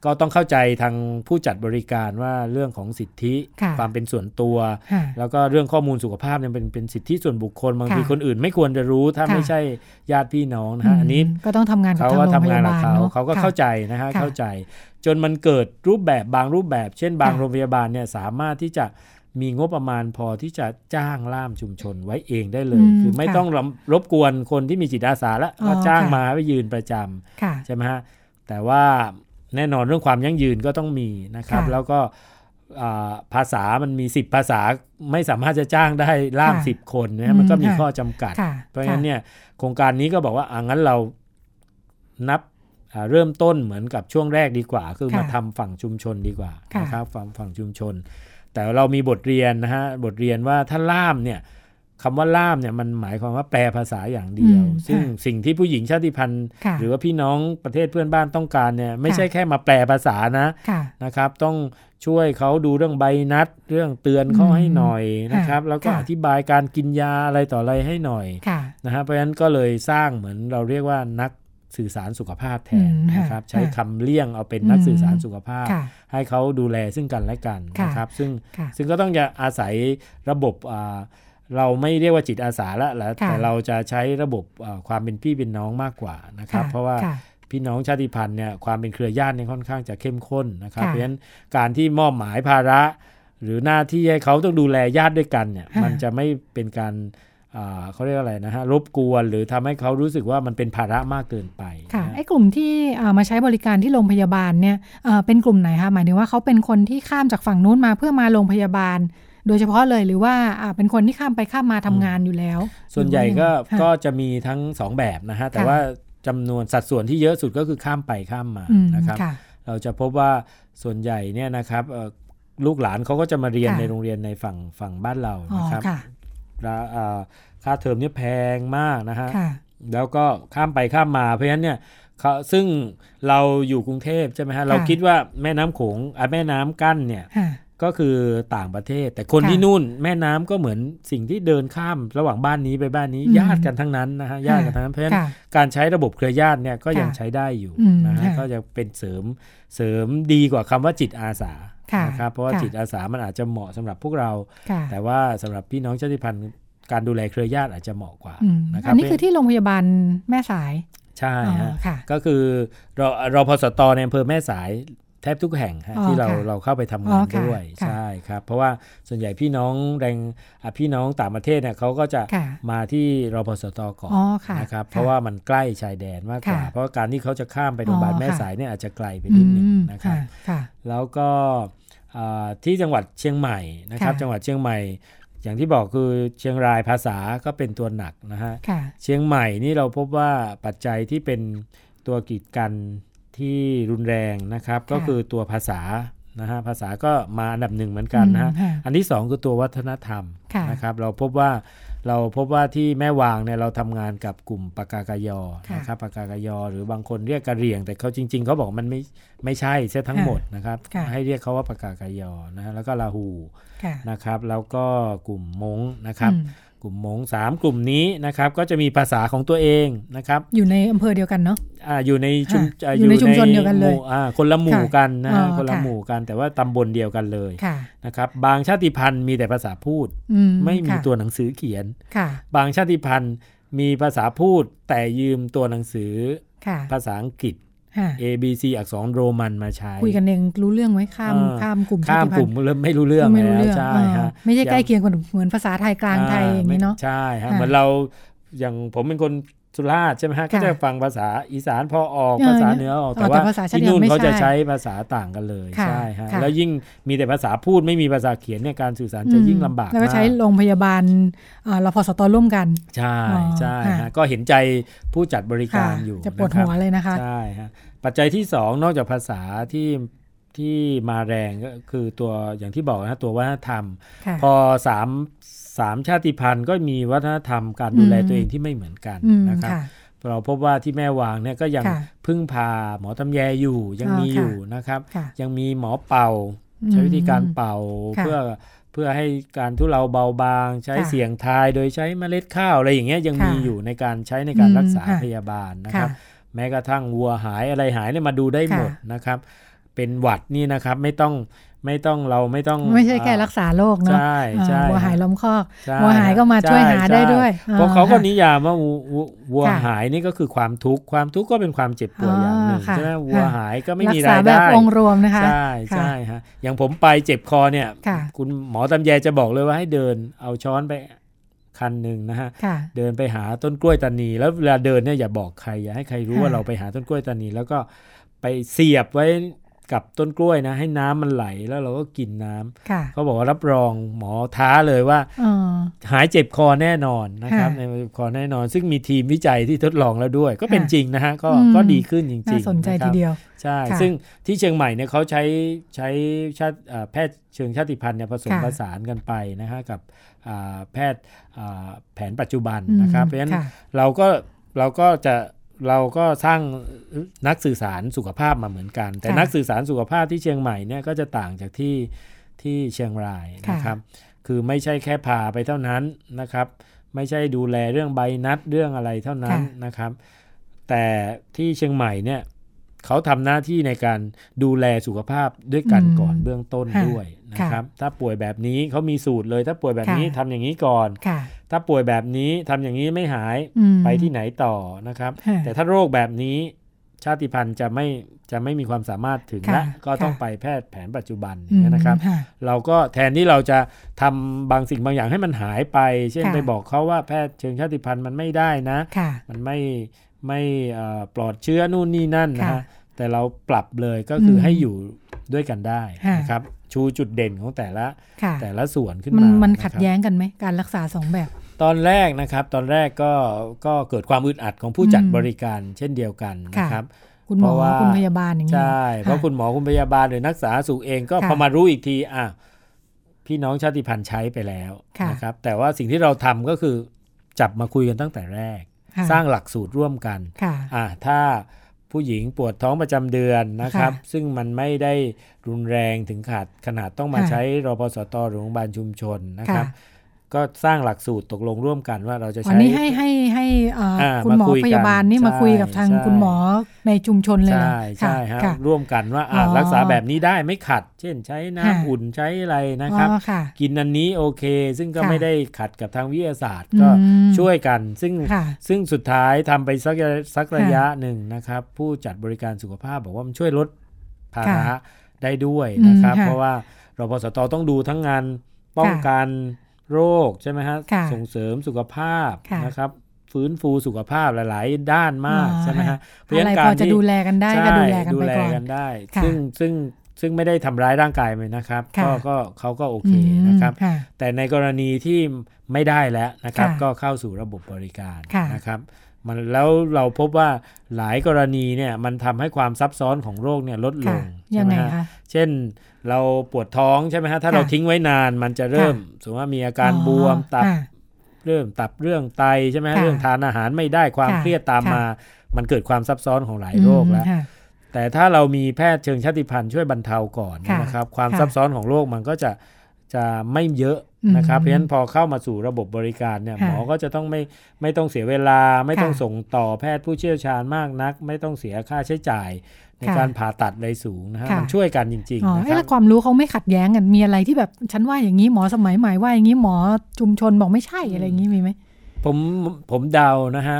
ก็ต้องเข้าใจทางผู้จัดบริการว่าเรื่องของสิทธิความเป็นส่วนตัว แล้วก็เรื่องข้อมูลสุขภาพเนี่ยเป็นเป็นสิทธิส่วนบุคคล บางทีคนอื่นไม่ควรจะรู้ถ้าไม่ใช่ญาติพี่น้องนะฮะอันนี้
ก็ต้องทำงาน
เขาก็ทำงานกับเขาเขาก็เข้าใจนะฮะเข้าใจ จนมันเกิดรูปแบบบางรูปแบบ เช่น บางโรงพยาบาลเนี่ยสามารถที่จะ มีงบประมาณพอที่จะจ้างล่ามชุมชนไว้เองได้เลย คือไม่ต้องรบกวนคนที่มีจิตอาสาแล้วก็จ้างมาไปยืนประจำใช่ไหมฮะแต่ว่าแน่นอนเรื่องความยั่งยืนก็ต้องมีนะครับ แล้วก็ภาษามันมีสิบภาษาไม่สามารถจะจ้างได้ล่ามสิบคนนะมันก็มีข้อจำกัด เพราะฉะนั้นเนี่ยโครงการนี้ก็บอกว่าอ่างั้นเรานับเริ่มต้นเหมือนกับช่วงแรกดีกว่า คือมาทำฝั่งชุมชนดีกว่านะครับฝั่งฝั่งชุมชน แต่เรามีบทเรียนนะฮะบทเรียนว่าถ้าล่ามเนี่ยคำว่าล่ามเนี่ยมันหมายความว่าแปลภาษาอย่างเดียว ซึ่งสิ่งที่ผู้หญิงชาติพันธุ์ หรือว่าพี่น้องประเทศเพื่อนบ้านต้องการเนี่ยไม่ใช่แค่มาแปลภาษานะนะครับ ต้องช่วยเขาดูเรื่องใบนัด เรื่องเตือนเขาให้หน่อยนะครับ แล้วก็อธิบายการกินยาอะไรต่ออะไรให้หน่อยนะฮะเพราะฉะนั้นก็เลยสร้างเหมือนเราเรียกว่านัก สื่อสารสุขภาพแทนนะครับใช้คำเลี่ยงเอาเป็นนักสื่อสารสุขภาพ ให้เขาดูแลซึ่งกันและกันนะครับซึ่งซึ่งก็ต้องจะอาศัยระบบเราไม่เรียกว่าจิตอาสาละแต่เราจะใช้ระบบความเป็นพี่เป็นน้องมากกว่านะครับเพราะว่าพี่น้องชาติพันธุ์เนี่ยความเป็นเครือญาติเนี่ยค่อนข้างจะเข้มข้นนะครับเพราะฉะนั้นการที่มอบหมายภาระ หรือหน้าที่ให้เขาต้องดูแลญาติด้วยกันเนี่ยมันจะไม่เป็นการ เขาเรียกอะไรนะฮะรบกวนหรือทำให้เขารู้สึกว่ามันเป็นภาระมากเกินไป
ค่ะไอ้กลุ่มที่มาใช้บริการที่โรงพยาบาลเนี่ยเป็นกลุ่มไหนคะหมายถึงว่าเขาเป็นคนที่ข้ามจากฝั่งนู้นมาเพื่อมาโรงพยาบาล โดยเฉพาะเลยหรือว่าเป็นคนที่ข้ามไปข้ามมาทำงานอยู่แล้ว
ส่วนใหญ่ก็ก็จะมีทั้งสองแบบนะฮะแต่ว่าจำนวนสัดส่วนที่เยอะสุดก็คือข้ามไปข้ามมานะครับ เราจะพบว่าส่วนใหญ่เนี่ยนะครับลูกหลานเขาก็จะมาเรียนในโรงเรียนในฝั่งฝั่งบ้านเรานะครับ ค่าเทอมนี่แพงมากนะฮะแล้วก็ข้ามไปข้ามมาเพราะฉะนั้นเนี่ยซึ่งเราอยู่กรุงเทพใช่ไหมฮะเราคิดว่าแม่น้ำโขงแม่น้ำกั้นเนี่ย ก็คือต่างประเทศ แต่คนที่นู่นแม่น้ำก็เหมือนสิ่งที่เดินข้ามระหว่างบ้านนี้ไปบ้านนี้ญาติกันทั้งนั้นนะฮะญาติกันทั้งนั้นเพราะฉะนั้นการใช้ระบบเครือญาติเนี่ยก็ยังใช้ได้อยู่นะฮะก็จะเป็นเสริมเสริมดีกว่าคำว่าจิตอาสานะครับเพราะว่าจิตอาสามันอาจจะเหมาะสำหรับพวกเรา แต่ว่าสำหรับพี่น้องชาติพันธุ์การดูแลเครือญาติอาจจะเหมาะกว่านะครับ
อันนี้คือที่โรงพยาบาลแม่สาย
ใช่ฮะก็คือเราเราพสตในอำเภอแม่สาย แทบทุกแห่งฮะที่เราเราเข้าไปทำงานด้วยใช่ครับเพราะว่าส่วนใหญ่พี่น้องแรงพี่น้องต่างประเทศเนี่ยเขาก็จะมาที่รพสตก่อนนะครับเพราะว่ามันใกล้ชายแดนมากกว่า เพราะการที่เขาจะข้ามไปโรงพยาบาลแม่สายเนี่ยอาจจะไกลไปนิดนึงนะครับแล้วก็ที่จังหวัดเชียงใหม่นะครับจังหวัดเชียงใหม่อย่างที่บอกคือเชียงรายภาษาก็เป็นตัวหนักนะฮะ เชียงใหม่นี่เราพบว่าปัจจัยที่เป็นตัวกีดกัน ที่รุนแรงนะครับ ก็คือตัวภาษานะฮะภาษาก็มาอันดับหนึ่งเหมือนกันนะฮะอันที่สองคือตัววัฒนธรรมนะครับเราพบว่าเราพบว่าที่แม่วางเนี่ยเราทำงานกับกลุ่มปากากยอนะครับปากากยอ หรือบางคนเรียกกะเหรี่ยง แต่เขาจริง ๆเขาบอกมันไม่ไม่ใช่เสียทั้งหมดนะครับ ให้เรียกเขาว่าปากากยอนะฮะแล้วก็ลาหูนะครับ แล้วก็กลุ่มมงนะครับ กลุ่มมงสามกลุ่มนี้นะครับก็จะมีภาษาของตัวเองนะครับ
อยู่ในอำเภอเดียวกันเนาะ
อ่าอยู่ในชุม
อยู่ในชุมชนเดียวกันเลย
อ่าคนละหมู่กันนะคนละหมู่กันแต่ว่าตำบลเดียวกันเลยนะครับบางชาติพันธุ์มีแต่ภาษาพูด ไม่มีตัวหนังสือเขียนบางชาติพันธุ์มีภาษาพูดแต่ยืมตัวหนังสือภาษาอังกฤษ A B C อักษรโรมันมาใช้
คุยกันเองรู้เรื่องไหมข้ามข้ามกลุ่ม
ข้ามกลุ่มเริ่มไม่รู้เรื่องแล้วใช่ฮะ
ไม่ใช่ใกล้เคียงกันเหมือนภาษาไทยกลางไทยอย่างนี้เนาะ
ใช่ฮะเหมือนเราอย่างผมเป็นคน สุราษฎร์ใช่ไหมฮะก็จะฟังภาษาอีสานพอออกภาษาเหนือออกแต่ว่าที่นู่นเขาจะใช้ภาษาต่างกันเลยใช่ฮะแล้วยิ่งมีแต่ภาษาพูดไม่มีภาษาเขียนเนี่ยการสื่อสารจะยิ่งลำบาก
แล้วก็ใช้โรงพยาบาลเราพอสตอร่วมกัน
ใช่ใช่ฮะก็เห็นใจผู้จัดบริการอยู่
จะปวดหัวเลยนะคะ
ใช่ฮะปัจจัยที่สองนอกจากภาษาที่ที่มาแรงก็คือตัวอย่างที่บอกนะตัววัฒนธรรม พอสาม สามชาติพันธุ์ก็มีวัฒนธรรมการดูแลตัวเองที่ไม่เหมือนกันนะครับเราพบว่าที่แม่วางเนี่ยก็ยังพึ่งพาหมอตำแยอยู่ยังมีอยู่นะครับ ยังมีหมอเป่า ใช้วิธีการเป่าเพื่อเพื่อให้การทุเลาเบาบาง ใช้เสียงทายโดยใช้เมล็ดข้าวอะไรอย่างเงี้ยยังมีอยู่ในการใช้ในการรักษาพยาบาลนะครับ แม้กระทั่งวัวหายอะไรหายเนี่ยมาดูได้หมดนะครับ เป็นหวัดนี่นะครับไม่ต้อง ไม่ต้องเราไม่ต้อง
ไม่ใช่แค่รักษาโรคเนาะใช่ใช่วัวหายล้มคอกวัวหายก็มาช่วยหาได้ด้วย
เพราะเขาก็นิยามว่าวัวหายนี่ก็คือความทุกข์ความทุกข์ก็เป็นความเจ็บปวดอย่างหนึ่งใช่ไหมวัวหายก็ไม่มีรายได้แบบ
องรวมนะคะ
ใช่ใช่ฮะอย่างผมไปเจ็บคอเนี่ย คุณหมอตำแยจะบอกเลยว่าให้เดินเอาช้อนไปคันหนึ่งนะฮะเดินไปหาต้นกล้วยตานี แล้วเวลาเดินเนี่ยอย่าบอกใครอย่าให้ใครรู้ว่าเราไปหาต้นกล้วยตานี แล้วก็ไปเสียบไว้ กับต้นกล้วยนะ ให้น้ำมันไหลแล้วเราก็กินน้ำเขาบอกว่ารับรองหมอท้าเลยว่าหายเจ็บคอแน่นอนนะครับในคอแน่นอน ซึ่งมีทีมวิจัยที่ทดลองแล้วด้วย ก็เป็นจริงนะฮะก็ก็ดีขึ้นจริง
ๆสนใจทีเดียว
ใช่ ซึ่งที่เชียงใหม่เนี่ยเขาใช้ใช้ชาติแพทย์เชิงชาติพันธุ์เนี่ยผสมผสานกันไปนะฮะกับแพทย์แผนปัจจุบันนะครับเพราะฉะนั้นเราก็เราก็จะ เราก็สร้างนักสื่อสารสุขภาพมาเหมือนกัน แต่นักสื่อสารสุขภาพที่เชียงใหม่เนี่ยก็จะต่างจากที่ที่เชียงรายนะครับ คือไม่ใช่แค่พาไปเท่านั้นนะครับ ไม่ใช่ดูแลเรื่องใบนัดเรื่องอะไรเท่านั้นนะครับ แต่ที่เชียงใหม่เนี่ย เขาทำหน้าที่ในการดูแลสุขภาพด้วยกันก่อนเบื้องต้นด้วยนะครับถ้าป่วยแบบนี้เขามีสูตรเลย ถ้าป่วยแบบนี้ทำอย่างนี้ก่อน ถ้าป่วยแบบนี้ทำอย่างนี้ไม่หายไปที่ไหนต่อนะครับ แต่ถ้าโรคแบบนี้ชาติพันธุ์จะไม่จะไม่มีความสามารถถึงและก็ต้องไปแพทย์แผนปัจจุบันนะครับ เราก็แทนที่เราจะทำบางสิ่งบางอย่างให้มันหายไป เช่นไปบอกเขาว่าแพทย์เชิงชาติพันธุ์มันไม่ได้นะ มันไม่ ไม่ปลอดเชื้อนู่นนี่นั่นนะฮะแต่เราปรับเลยก็คือให้อยู่ด้วยกันได้นะครับชูจุดเด่นของแต่ละแต่ละส่วนขึ้น
มา
มั
นขัดแย้งกันไหมการรักษาสองแบบ
ตอนแรกนะครับตอนแรกก็ก็เกิดความอึดอัดของผู้จัดบริการเช่นเดียวกันนะครับ
คุณหมอคุณพยาบาลอย่างนี้
ใช่เพราะคุณหมอคุณพยาบาลหรือนักษาสุขเองก็พอมารู้อีกทีอะพี่น้องชาติพันธุ์ใช้ไปแล้วนะครับแต่ว่าสิ่งที่เราทำก็คือจับมาคุยกันตั้งแต่แรก สร้างหลักสูตรร่วมกันอ่าถ้าผู้หญิงปวดท้องประจำเดือนนะครับ ซึ่งมันไม่ได้รุนแรงถึงขาดขนาดต้องมาใช้รพสตหรือโรงพยาบาลชุมชนนะครับ ก็สร้างหลักสูตรตกลงร่วมกันว่าเราจะใช้
วันนี้ให้ให้ให้คุณหมอพยาบาลนี่มาคุยกับทางคุณหมอในชุมชนเลยใช่
ใช่ฮะร่วมกันว่ารักษาแบบนี้ได้ไม่ขัด เช่นใช้น้ำอุ่นใช้อะไรนะครับ กินอันนี้โอเค ซึ่งก็ไม่ได้ขัดกับทางวิทยาศาสตร์ก็ช่วยกัน ซึ่งซึ่งสุดท้ายทำไปสักสักระยะหนึ่งนะครับ ผู้จัดบริการสุขภาพบอกว่ามันช่วยลดภาระได้ด้วยนะครับ เพราะว่ารพสตต้องดูทั้งงานป้องกัน โรคใช่ไหมฮะส่งเสริมสุขภาพนะครับฟื้นฟูสุขภาพหลาย ๆ ด้านมากใช่ไหมฮะ
เพราะการจะดูแลกันได้ก็ดูแลกันไปก่อน
ได้ ซึ่งซึ่งซึ่งไม่ได้ทำร้ายร่างกายเลยนะครับ ก็ก็เขาก็โอเคนะครับ แต่ในกรณีที่ไม่ได้แล้วนะครับ ก็เข้าสู่ระบบบริการนะครับ มันแล้วเราพบว่าหลายกรณีเนี่ยมันทำให้ความซับซ้อนของโรคเนี่ยลดลงใช่ไหมฮะเช่นเราปวดท้องใช่ไหมฮะถ้าเราทิ้งไว้นานมันจะเริ่มสมมติว่ามีอาการบวมตับเริ่มตับเรื่องไตใช่ไหมเรื่องทานอาหารไม่ได้ความเครียดตามมา มันเกิดความซับซ้อนของหลายโรคแล้ว แต่ถ้าเรามีแพทย์เชิงชาติพันธุ์ช่วยบรรเทาก่อนนะครับ ความซับซ้อนของโรคมันก็จะจะไม่เยอะ นะครับเพราะฉะนั้นพอเข้ามาสู่ระบบบริการเนี่ยหมอก็จะต้องไม่ไม่ต้องเสียเวลา ไม่ต้องส่งต่อแพทย์ผู้เชี่ยวชาญมากนัก ไม่ต้องเสียค่าใช้จ่ายในการผ่าตัดเลยสูงนะฮะมันช่วยกันจริงๆนะครับ
แล้วความรู้เขาไม่ขัดแย้งกันมีอะไรที่แบบฉันว่าอย่างนี้หมอสมัยใหม่ว่าอย่างนี้หมอชุมชนบอกไม่ใช่อะไรอย่างนี้มีไหม
ผมผมเดานะฮะ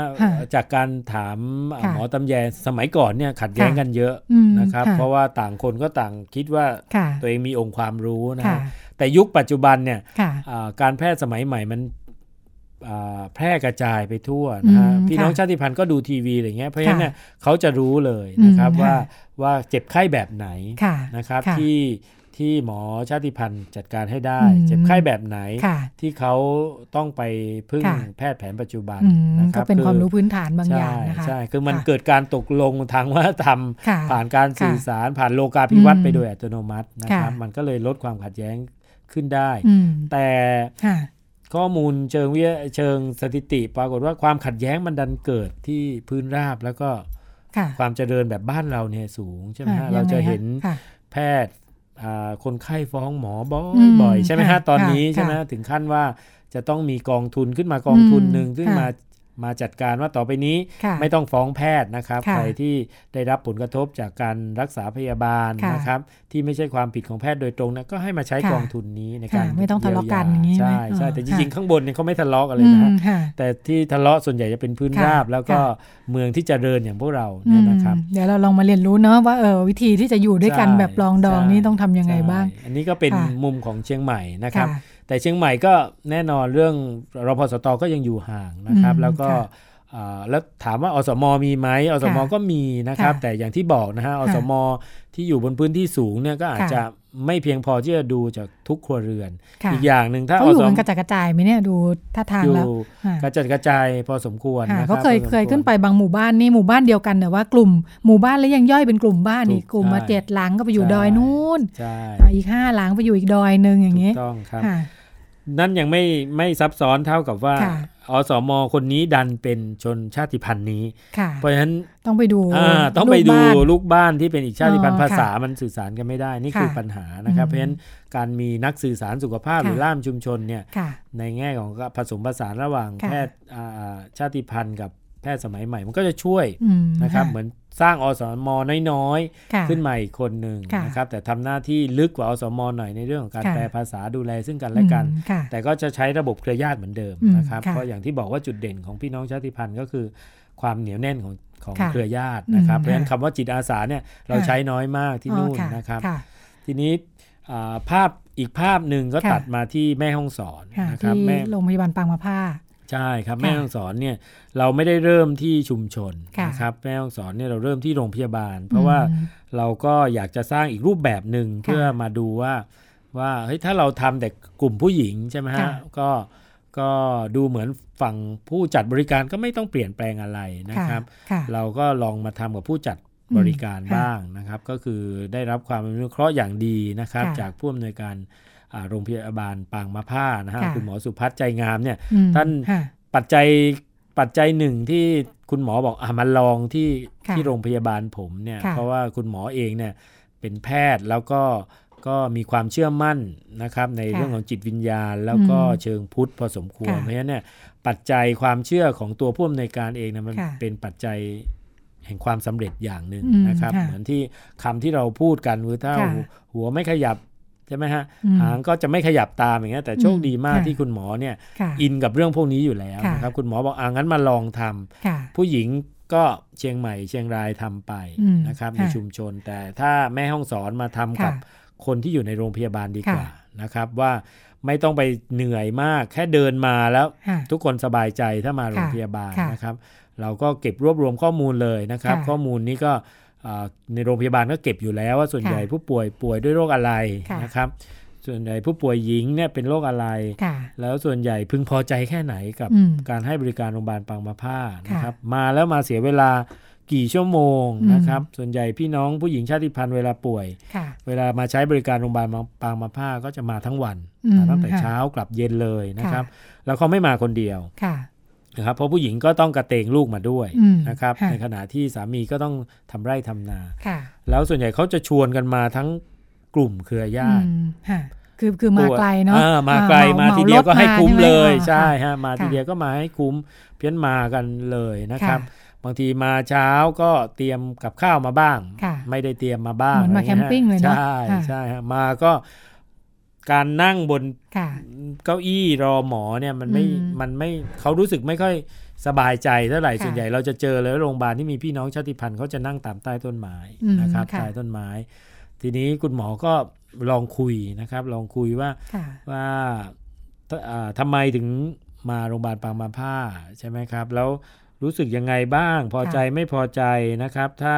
จากการถามหมอตำแยสมัยก่อนเนี่ยขัดแย้งกันเยอะนะครับ เพราะว่าต่างคนก็ต่างคิดว่าตัวเองมีองค์ความรู้นะฮะ แต่ยุคปัจจุบันเนี่ยการแพทย์สมัยใหม่มันแพร่กระจายไปทั่วนะฮะพี่น้องชาติพันธุ์ก็ดูทีวีอะไรเงี้ยเพราะฉะนั้นเนี่ยเขาจะรู้เลยนะครับว่าว่าเจ็บไข้แบบไหนนะครับที่ที่หมอชาติพันธุ์จัดการให้ได้ เจ็บไข้แบบไหนที่เขาต้องไปพึ่งแพทย์แผนปัจจุบันนะครับ
ก็เป็นความรู้พื้นฐานบางอย่างนะคะ
ใช่คือมันเกิดการตกลงทางวัฒนธรรม ผ่านการสื่อสารผ่านโลกาภิวัตน์ไปโดยอัตโนมัตินะครับมันก็เลยลดความขัดแย้ง ขึ้นได้ แต่ข้อมูลเชิงวิทยเชิงสถิติ ปรากฏว่าความขัดแย้งมันดันเกิดที่พื้นราบแล้วก็ความเจริญแบบบ้านเราเนี่ยสูงใช่ไหมฮะเราจะเห็นแพทย์คนไข้ฟ้องหมอบ่อยใช่ไหมฮะตอนนี้ใช่ไหมถึงขั้นว่าจะต้องมีกองทุนขึ้นมากองทุนหนึ่งซึ่งมา มาจัดการว่าต่อไปนี้ไม่ต้องฟ้องแพทย์นะครับ ใครที่ได้รับผลกระทบจากการรักษาพยาบาลนะครับ ที่ไม่ใช่ความผิดของแพทย์โดยตรงนะก็ให้มาใช้กองทุนนี้ในการ
ไม่ต้องทะเลาะกันอย่างนี้
ใช่ใช่แต่จริงๆข้างบนเนี่ยเขาไม่ทะเลาะกันเลยนะแต่ที่ทะเลาะส่วนใหญ่จะเป็นพื้นราบ แล้วก็เมืองที่จเจริญอย่างพวกเราเนี่ยนะครับ
เดี๋ยวเราลองมาเรียนรู้เนาะว่าเออวิธีที่จะอยู่ด้วยกันแบบลองดองนี่ต้องทํำยังไงบ้าง
อันนี้ก็เป็นมุมของเชียงใหม่นะครับ แต่เชียงใหม่ก็แน่นอนเรื่องรพสตก็ยังอยู่ห่างนะครับ แล้วก็แล้วถามว่าอสมมีไหมอสมก็มีนะครับ แต่อย่างที่บอกนะฮะอสมที่อยู่บนพื้นที่สูงเนี่ยก็อาจจะ ไม่เพียงพอที่จะดูจากทุกครัวเรือน อีกอย่างหนึ่งถ้า
อสมกระจายกระจายไหมเนี่ยดูท่าทางแล้ว
กระจายกระจายพอสมควรนะ
ครับเขาเคยเคยขึ้นไปบางหมู่บ้านนี่หมู่บ้านเดียวกันแต่ว่ากลุ่มหมู่บ้านแล้วยังย่อยเป็นกลุ่มบ้านอีกกลุ่มมาเจ็ดหลังก็ไปอยู่ดอยนู้นอีกห้าหลังไปอยู่อีกดอยหนึ่งอย่างนี้
ต้องครับนั่นยังไม่ไม่ซับซ้อนเท่ากับว่า อสมคนนี้ดันเป็นชนชาติพันธุ์นี้ เพราะฉะนั้น
ต้องไปดู
ต้องไปดูลูกบ้านที่เป็นอีกชาติพันธุ์ภาษามันสื่อสารกันไม่ได้ นี่คือปัญหานะครับ เพราะฉะนั้นการมีนักสื่อสารสุขภาพหรือล่ามชุมชนเนี่ยในแง่ของผสมผสานระหว่างแพทย์ชาติพันธุ์กับ แพทย์สมัยใหม่มันก็จะช่วยนะครับเหมือนสร้างอสมน้อยๆ ขึ้นมาอีกคนหนึ่งนะครับแต่ทำหน้าที่ลึกกว่าอสมหน่อยในเรื่องของการแปลภาษาดูแลซึ่งกันและกัน แต่ก็จะใช้ระบบเครือญาติเหมือนเดิมนะครับเพราะอย่างที่บอกว่าจุดเด่นของพี่น้องชาติพันธุ์ก็คือความเหนียวแน่นของของเครือญาตินะครับเพราะฉะนั้นคำว่าจิตอาสาเนี่ยเราใช้น้อยมากที่นู่นนะครับ ทีนี้ภาพอีกภาพหนึ่งก็ตัดมาที่แม่ห้องสอนนะครับแม่
โรงพยาบาลปางมะผ้า
ใช่ครับแม่ฮ่องสอนเนี่ยเราไม่ได้เริ่มที่ชุมชนนะครับแม่ฮ่องสอนเนี่ยเราเริ่มที่โรงพยาบาล เพราะว่าเราก็อยากจะสร้างอีกรูปแบบหนึ่งเพื่อมาดูว่าว่าเฮ้ยถ้าเราทำแต่กลุ่มผู้หญิงใช่ไหมฮะก็ก็ดูเหมือนฝั่งผู้จัดบริการก็ไม่ต้องเปลี่ยนแปลงอะไรนะครับ เราก็ลองมาทำกับผู้จัดบริการบ้างนะครับ ก็คือได้รับความอนุเคราะห์อย่างดีนะครับ จากผู้อำนวยการ โรงพยาบาลปางมะผ้านะฮะคุณหมอสุพัฒน์ใจงามเนี่ยท่านปัจจัยปัจจัยหนึ่งที่คุณหมอบอกอะมาลองที่ที่โรงพยาบาลผมเนี่ยเพราะว่าคุณหมอเองเนี่ยเป็นแพทย์แล้วก็ก็มีความเชื่อมั่นนะครับในเรื่องของจิตวิญญาณ แล้วก็เชิงพุทธพอสมควรเพราะฉะนั้นเนี่ยปัจจัยความเชื่อของตัวผู้อำนวยการเองนะมันเป็นปัจจัยแห่งความสำเร็จอย่างหนึ่งนะครับ เหมือนที่คำที่เราพูดกันคือถ้าหัวไม่ขยับ ใช่ไหมฮะหางก็จะไม่ขยับตามอย่างเงี้ยแต่โชคดีมากที่คุณหมอเนี่ยอินกับเรื่องพวกนี้อยู่แล้วนะครับคุณหมอบอกอ่างั้นมาลองทำผู้หญิงก็เชียงใหม่เชียงรายทำไปนะครับในชุมชน แต่ถ้าแม่ห้องสอนมาทำกับคนที่อยู่ในโรงพยาบาลดีกว่านะครับว่าไม่ต้องไปเหนื่อยมากแค่เดินมาแล้วทุกคนสบายใจถ้ามาโรงพยาบาลนะครับ เราก็เก็บรวบรวมข้อมูลเลยนะครับ ข้อมูลนี้ก็ ในโรงพยาบาลก็เก็บอยู่แล้วว่าส่วนใหญ่ผู้ป่วยป่วยด้วยโรคอะไรนะครับ ส่วนใหญ่ผู้ป่วยหญิงเนี่ยเป็นโรคอะไร แล้วส่วนใหญ่พึงพอใจแค่ไหนกับการให้บริการโรงพยาบาลปังมาผ้านะครับ มาแล้วมาเสียเวลากี่ชั่วโมงนะครับ ส่วนใหญ่พี่น้องผู้หญิงชาติพันธุ์เวลาป่วย เวลามาใช้บริการโรงพยาบาลปางมาผ้าก็จะมาทั้งวันตั้งแต่เช้ากลับเย็นเลยนะครับ แล้วเขาไม่มาคนเดียว นะครับเพราะผู้หญิงก็ต้องกระเตงลูกมาด้วยนะครับในขณะที่สามีก็ต้องทำไร่ทำนา แล้วส่วนใหญ่เขาจะชวนกันมาทั้งกลุ่มเครือญาติ
คือคือมาไกลเนาะ
มาไกลมาทีเดียวก็ให้คุ้มเลยใช่ฮะมาทีเดียวก็มาให้คุ้มเพี้ยนมากันเลยนะครับ บางทีมาเช้าก็เตรียมกับข้าวมาบ้าง ไม่ได้เตรียมมาบ้าง
มาแคมปิ้งเลยเนาะใช่
ใช่ฮะมาก็ การนั่งบนเก้าอี้รอหมอเนี่ยมันไม่มันไม่เขารู้สึกไม่ค่อยสบายใจเท่าไหร่ส่วนใหญ่เราจะเจอเลยโรงพยาบาลที่มีพี่น้องชาติพันธุ์เขาจะนั่งตามใต้ต้นไม้นะครับใต้ต้นไม้ ทีนี้คุณหมอก็ลองคุยนะครับ ลองคุยว่าว่าทำไมถึงมาโรงพยาบาลปางมาผ้าใช่ไหมครับ แล้วรู้สึกยังไงบ้างพอใจไม่พอใจนะครับ ถ้า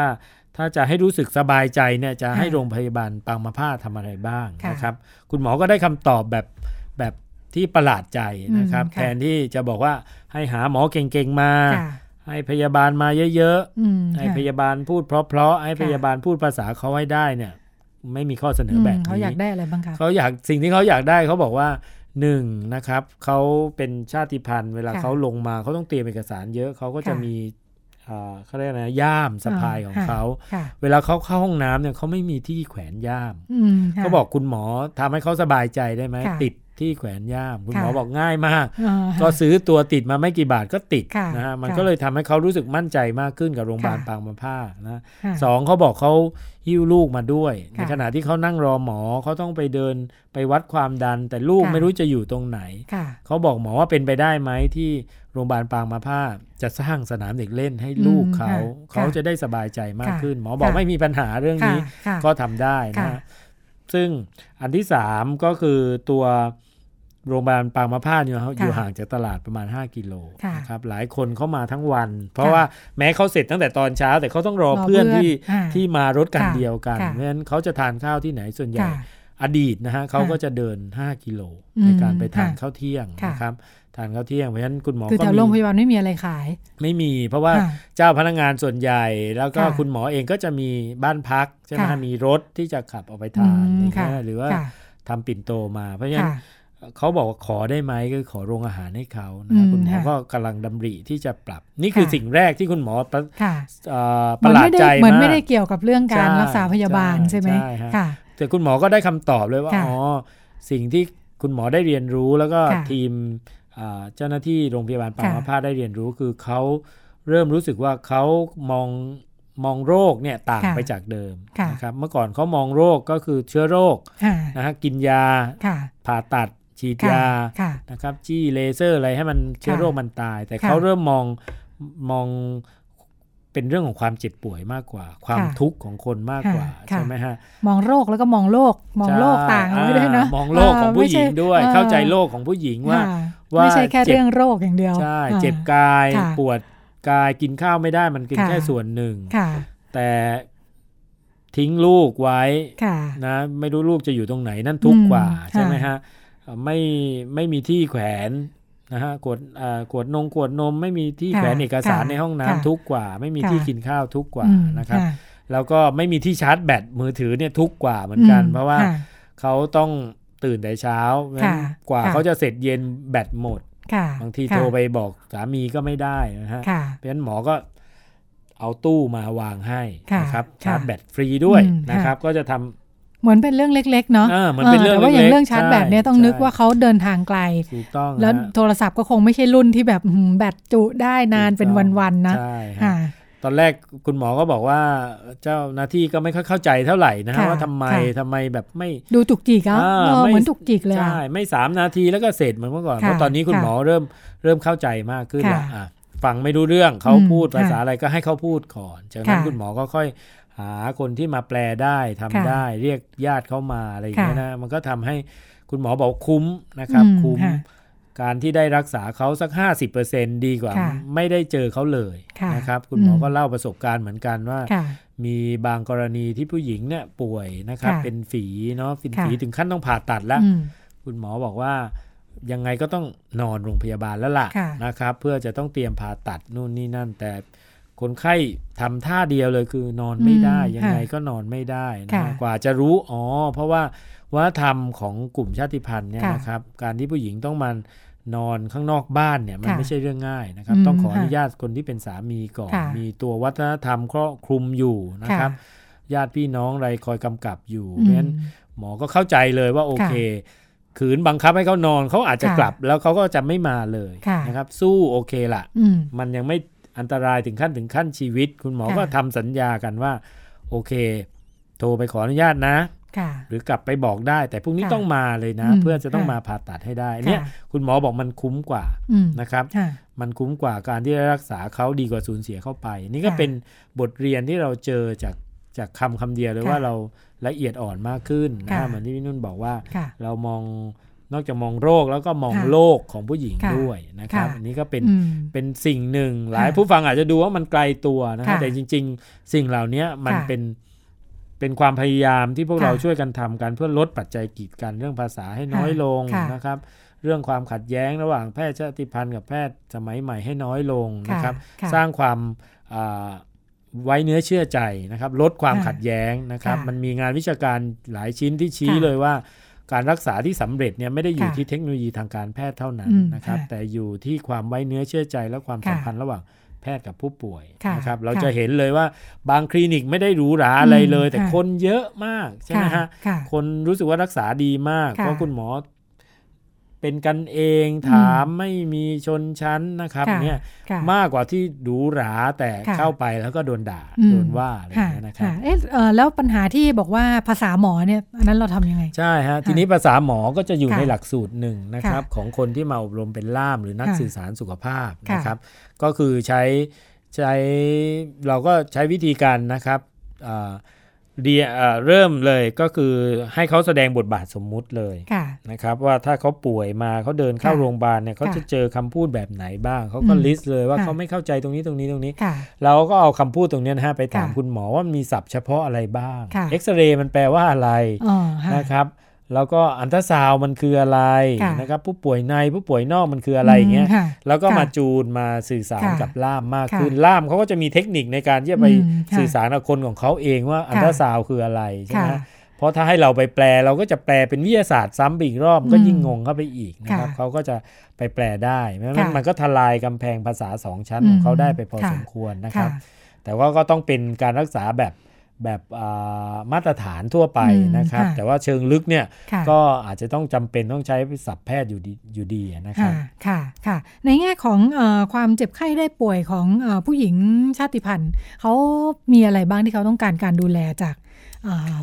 ถ้าจะให้รู้สึกสบายใจเนี่ยจะให้โรงพยาบาลปางมาผ้าทำอะไรบ้างนะครับ คุณหมอก็ได้คำตอบแบบแบบที่ประหลาดใจนะครับ แทนที่จะบอกว่าให้หาหมอเก่งๆมา ให้พยาบาลมาเยอะๆให้พยาบาลพูดเพราะๆให้พยาบาลพูดภาษาเขาให้ได้เนี่ย ไม่มีข้อเสนอแบบนี้
เขาอยากได้อะไรบ้างคะ
เขาอยากสิ่งที่เขาอยากได้เขาบอกว่าหนึ่งนะครับเขาเป็นชาติพันธุ์ เวลาเขาลงมาเขาต้องเตรียมเอกสารเยอะเขาก็จะมี เขาเรียกนะย่ามสะพายของเขา เวลาเขาเข้าห้องน้ำเนี่ยเขาไม่มีที่แขวนย่ามเขาบอกคุณหมอทำให้เขาสบายใจได้ไหมติด ที่แขวนย่าม คุณหมอบอกง่ายมาก ก็ซื้อตัวติดมาไม่กี่บาทก็ติดนะฮะมันก็เลยทำให้เขารู้สึกมั่นใจมากขึ้นกับโรงพยาบาลปางมาผ้านะสองเขาบอกเขาหิ้วลูกมาด้วย ในขณะที่เขานั่งรอหมอเขาต้องไปเดินไปวัดความดัน แต่ลูกไม่รู้จะอยู่ตรงไหน เขาบอกหมอว่าเป็นไปได้ไหมที่โรงพยาบาลปางมาผ้าจะสร้างสนามเด็กเล่นให้ลูกเขาเขาจะได้สบายใจมากขึ้น หมอบอกไม่มีปัญหาเรื่องนี้ก็ทำได้นะซึ่งอันที่สามก็คือตัว โรงพยาบาลปางมะพร้าวเนี่ยเขาอยู่ห่างจากตลาดประมาณ 5 กิโลนะครับหลายคนเข้ามาทั้งวัน เพราะว่าแม้เขาเสร็จตั้งแต่ตอนเช้า แต่เขาต้องรอเพื่อนที่ที่มารถกันเดียวกันเพราะฉะนั้นเขาจะทานข้าวที่ไหนส่วนใหญ่อดีตนะฮะเขาก็จะเดิน 5 กิโลในการไปทานข้าวเที่ยงนะครับทานข้าวเที่ยงเพราะฉะนั้นคุณหมอ
คือแถวโรงพยาบาลไม่มีอะไรขาย
ไม่มี เพราะว่าเจ้าพนักงานส่วนใหญ่ แล้วก็คุณหมอเองก็จะมีบ้านพักใช่ไหมมีรถที่จะขับออกไปทานหรือว่าทำปิ่นโตมาเพราะฉะนั้น เขาบอกว่าขอได้ไหมก็ขอโรงอาหารให้เขานะคุณหมอก็กำลังดำริที่จะปรับ นี่คือสิ่งแรกที่คุณหมอประหลาดใจ
มากเหมือนไม่ได้เกี่ยวกับเรื่องการรักษาพยาบาลใช่ไหม
ค่ะแต่คุณหมอก็ได้คำตอบเลยว่าอ๋อสิ่งที่คุณหมอได้เรียนรู้แล้วก็ทีมเจ้าหน้าที่โรงพยาบาลปางมะพร้าได้เรียนรู้คือเขาเริ่มรู้สึกว่าเขามองมองโรคเนี่ยต่างไปจากเดิมนะครับเมื่อก่อนเขามองโรคก็คือเชื้อโรคนะฮะกินยาผ่าตัด ฉีดยานะครับจี้เลเซอร์อะไรให้มันเชื้อโรคมันตาย แต่เขาเริ่มมองมองเป็นเรื่องของความเจ็บป่วยมากกว่า ความทุกข์ของคนมากกว่าใช่ไหมฮะ
มองโรคแล้วก็มองโลก มองโลกต่างกันด้วยนะ
มองโลกของผู้หญิงด้วย เข้าใจโลกของผู้หญิงว่า
ว่าไม่ใช่แค่เรื่องโรคอย่างเดียว
ใช่เจ็บกายปวดกายกินข้าวไม่ได้มันกินแค่ส่วนหนึ่งแต่ททิ้งลูกไว้นะไม่รู้ลูกจะอยู่ตรงไหนนั่นทุกกว่าใช่ไหมฮะ ไม่ไม่มีที่แขวนนะฮะกวดกวดนงกวดนม ไม่มีที่แขวนเอกสารในห้องน้ำทุกกว่า ไม่มีที่กินข้าวทุกกว่านะครับ แล้วก็ไม่มีที่ชาร์จแบตมือถือเนี่ยทุกกว่าเหมือนกัน เพราะว่าเขาต้องตื่นแต่เช้ากว่าเขาจะเสร็จเย็นแบตหมดบางทีโทรไปบอกสามีก็ไม่ได้นะฮะเพราะฉะนั้นหมอก็เอาตู้มาวางให้นะครับชาร์จแบตฟรีด้วยนะครับ ก็จะทำ
เหมือนเป็นเรื่องเล็กๆเนาะ
เหมือนเป็นเรื่อง
แต่ว่าอย่างเรื่องชาร์จแบตเนี่ยต้องนึกว่าเขาเดินทางไกล
ถูกต้อง
แล้วโทรศัพท์ก็คงไม่ใช่รุ่นที่แบบแบตจุได้นานเป็นวันๆนะ
ใช่ตอนแรกคุณหมอก็บอกว่าเจ้าหน้าที่ก็ไม่ค่อยเข้าใจเท่าไหร่นะว่าทำไมทำไมแบบไม่
ดูจุกจิกอะเหมือนจุกจิกเลยใช่
ไม่สามนาทีแล้วก็เสร็จเหมือนเมื่อก่อนเพราะตอนนี้คุณหมอเริ่มเริ่มเข้าใจมากขึ้นแล้วฟังไม่รู้เรื่องเขาพูดภาษาอะไรก็ให้เขาพูดก่อนจากนั้นคุณหมอก็ค่อย หาคนที่มาแปลได้ทำได้เรียกญาติเข้ามาอะไรอย่างเงี้ยนะมันก็ทำให้คุณหมอบอกคุ้มนะครับคุ้มการที่ได้รักษาเขาสัก 50%ดีกว่า ไม่ได้เจอเขาเลยนะครับ คุณหมอก็เล่าประสบการณ์เหมือนกันว่า มีบางกรณีที่ผู้หญิงเนี่ยป่วยนะครับ เป็นฝีเนาะฝีฝีถึงขั้นต้องผ่าตัดแล้ว คุณหมอบอกว่ายังไงก็ต้องนอนโรงพยาบาลแล้วล่ะนะครับ เพื่อจะต้องเตรียมผ่าตัดนู่นนี่นั่นแต่ คนไข้ทำท่าเดียวเลยคือนอนไม่ได้ ยังไงก็นอนไม่ได้นะกว่าจะรู้อ๋อเพราะว่าวัฒนธรรมของกลุ่มชาติพันธุ์เนี่ยนะครับ การที่ผู้หญิงต้องมานอนข้างนอกบ้านเนี่ยมันไม่ใช่เรื่องง่ายนะครับ ต้องขออนุญาตคนที่เป็นสามีก่อน มีตัววัฒนธรรมครอบคลุมอยู่นะครับ ญาติพี่น้องอะไรคอยกำกับอยู่เพราะฉะนั้นหมอก็เข้าใจเลยว่าโอเคขืนบังคับให้เขานอนเขาอาจจะกลับแล้วเขาก็จะไม่มาเลยนะครับ สู้โอเคละมันยังไม่ อันตรายถึงขั้นถึงขั้นชีวิต คุณหมอก็ทำสัญญากันว่า โอเค โทรไปขออนุญาตนะหรือกลับไปบอกได้ แต่พรุ่งนี้ต้องมาเลยนะ เพื่อจะต้องมาผ่าตัดให้ได้เนี่ยคุณหมอบอกมันคุ้มกว่านะครับ มันคุ้มกว่าการที่รักษาเขาดีกว่าสูญเสียเข้าไป นี่ก็เป็นบทเรียนที่เราเจอจากจากคำคำเดียวเลยว่าเราละเอียดอ่อนมากขึ้นนะเหมือนที่พี่นุ่นบอกว่า เรามอง นอกจากมองโรคแล้วก็มองโลกของผู้หญิงด้วยนะครับอันนี้ก็เป็นเป็นสิ่งหนึ่ง หลายผู้ฟังอาจจะดูว่ามันไกลตัวนะครับแต่จริง ๆ สิ่งเหล่านี้มันเป็นเป็นความพยายามที่พวกเราช่วยกันทำกันเพื่อลดปัจจัยกีดกันเรื่องภาษาให้น้อยลงนะครับเรื่องความขัดแย้งระหว่างแพทย์ชาติพันธุ์กับแพทย์สมัยใหม่ให้น้อยลงนะครับ สร้างความไว้เนื้อเชื่อใจนะครับ ลดความขัดแย้งนะครับ มันมีงานวิชาการหลายชิ้นที่ชี้เลยว่า การรักษาที่สำเร็จเนี่ยไม่ได้อยู่ที่เทคโนโลยีทางการแพทย์เท่านั้นนะครับ แต่อยู่ที่ความไว้เนื้อเชื่อใจและความสัมพันธ์ระหว่างแพทย์กับผู้ป่วยนะครับเราจะเห็นเลยว่าบางคลินิกไม่ได้หรูหราอะไรเลย แต่คนเยอะมากใช่ไหมฮะคนรู้สึกว่ารักษาดีมากเพราะคุณหมอ เป็นกันเองถามไม่มีชนชั้นนะครับเนี่ยมากกว่าที่ดูหราแต่เข้าไปแล้วก็โดนด่าโดนว่าอะไรนะครับ
เอ๊ะแล้วปัญหาที่บอกว่าภาษาหมอเนี่ยอันนั้นเราทำยังไง
ใช่ฮะทีนี้ภาษาหมอก็จะอยู่ในหลักสูตรหนึ่งนะครับของคนที่มาอบรมเป็นล่ามหรือนักสื่อสารสุขภาพนะครับก็คือใช้ใช้เราก็ใช้วิธีการนะครับ เดียเริ่มเลยก็คือให้เขาแสดงบทบาทสมมุติเลยนะครับว่าถ้าเขาป่วยมาเขาเดินเข้าโรงพยาบาลเนี่ยเขาจะเจอคำพูดแบบไหนบ้างเขาก็ลิสต์เลยว่าเขาไม่เข้าใจตรงนี้ตรงนี้ตรงนี้ เราก็เอาคำพูดตรงนี้นะฮะไปถามคุณหมอว่ามีศัพท์เฉพาะอะไรบ้างเอ็กซเรย์มันแปลว่าอะไรนะครับ แล้วก็อันตราซาวมันคืออะไรนะครับผู้ป่วยในผู้ป่วยนอกมันคืออะไรเงี้ยแล้วก็มาจูนมาสื่อสารกับล่ามมากขึ้นล่ามเขาก็จะมีเทคนิคในการที่จะไปสื่อสารกับคนของเขาเองว่าอันตราซาวคืออะไรใช่ไหมเพราะถ้าให้เราไปแปลเราก็จะแปลเป็นวิทยาศาสตร์ซ้ำอีกรอบก็ยิ่งงงเข้าไปอีกนะครับเขาก็จะไปแปลได้มันมันก็ทลายกำแพงภาษาสองชั้นของเขาได้ไปพอสมควรนะครับ แต่ว่าก็ต้องเป็นการรักษาแบบ แบบมาตรฐานทั่วไปนะครับ แต่ว่าเชิงลึกเนี่ยก็อาจจะต้องจำเป็นต้องใช้ศัพท์แพทย์อยู่ดีอยู่ดีนะครับ
ค่ะค่ะในแง่ของอความเจ็บไข้ได้ป่วยของอผู้หญิงชาติพันธุ์เขามีอะไรบ้างที่เขาต้องการการดูแลจาก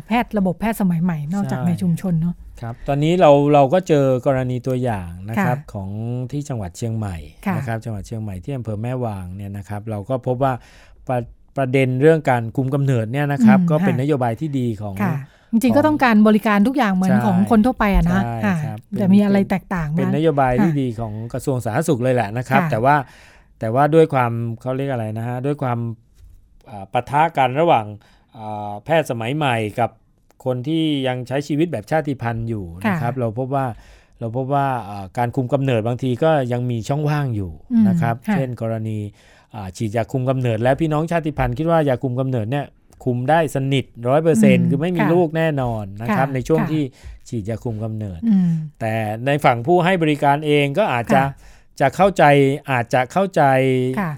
แพทย์ระบบแพทย์สมัยใหม่ นอกจากในชุมชนเนาะ
ครับตอนนี้เราเราก็เจอกรณีตัวอย่างนะครับของที่จังหวัดเชียงใหม่นะครับจังหวัดเชียงใหม่ที่อำเภอแม่วางเนี่ยนะครับ เราก็พบว่า ประเด็นเรื่องการคุมกำเนิดเนี่ยนะครับ ก็เป็นนโยบายที่ดีของ
จริงๆก็ต้องการบริการทุกอย่างเหมือนของคนทั่วไปอะนะแต่มีอะไรแตกต่าง
เป็นนโยบายที่ดีของกระทรวงสาธารณสุขเลยแหละนะครับ แต่ว่าแต่ว่าด้วยความเขาเรียกอะไรนะฮะด้วยความปะทะกันระหว่างแพทย์สมัยใหม่กับคนที่ยังใช้ชีวิตแบบชาติพันธุ์อยู่นะครับ เราพบว่าเราพบว่าการคุมกำเนิดบางทีก็ยังมีช่องว่างอยู่นะครับ เช่นกรณี ฉีดยาคุมกำเนิด แล้วพี่น้องชาติพันธุ์คิดว่ายาคุมกำเนิดเนี่ยคุมได้สนิทร้อยเปอร์เซ็นต์คือไม่มีลูกแน่นอนนะครับ ในช่วงที่ฉีดยาคุมกำเนิด แต่ในฝั่งผู้ให้บริการเองก็อาจจะจะเข้าใจอาจจะเข้าใจ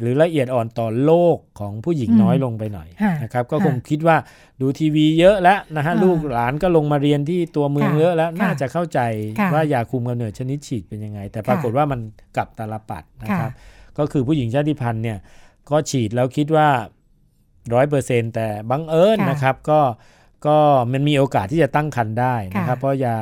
หรือละเอียดอ่อนต่อโลกของผู้หญิงน้อยลงไปหน่อยนะครับ ก็คงคิดว่าดูทีวีเยอะแล้วนะฮะลูกหลานก็ลงมาเรียนที่ตัวเมืองเยอะแล้วน่าจะเข้าใจว่ายาคุมกำเนิดชนิดฉีดเป็นยังไง แต่ปรากฏว่ามันกลับตาลปัดนะครับ ก็คือผู้หญิงชาติพันธุ์เนี่ยก็ฉีดแล้วคิดว่าร้อยเปอร์เซ็นแต่บังเอิญนะครับก็ก็มันมีโอกาสที่จะตั้งครรภ์ได้นะครับ เพราะยา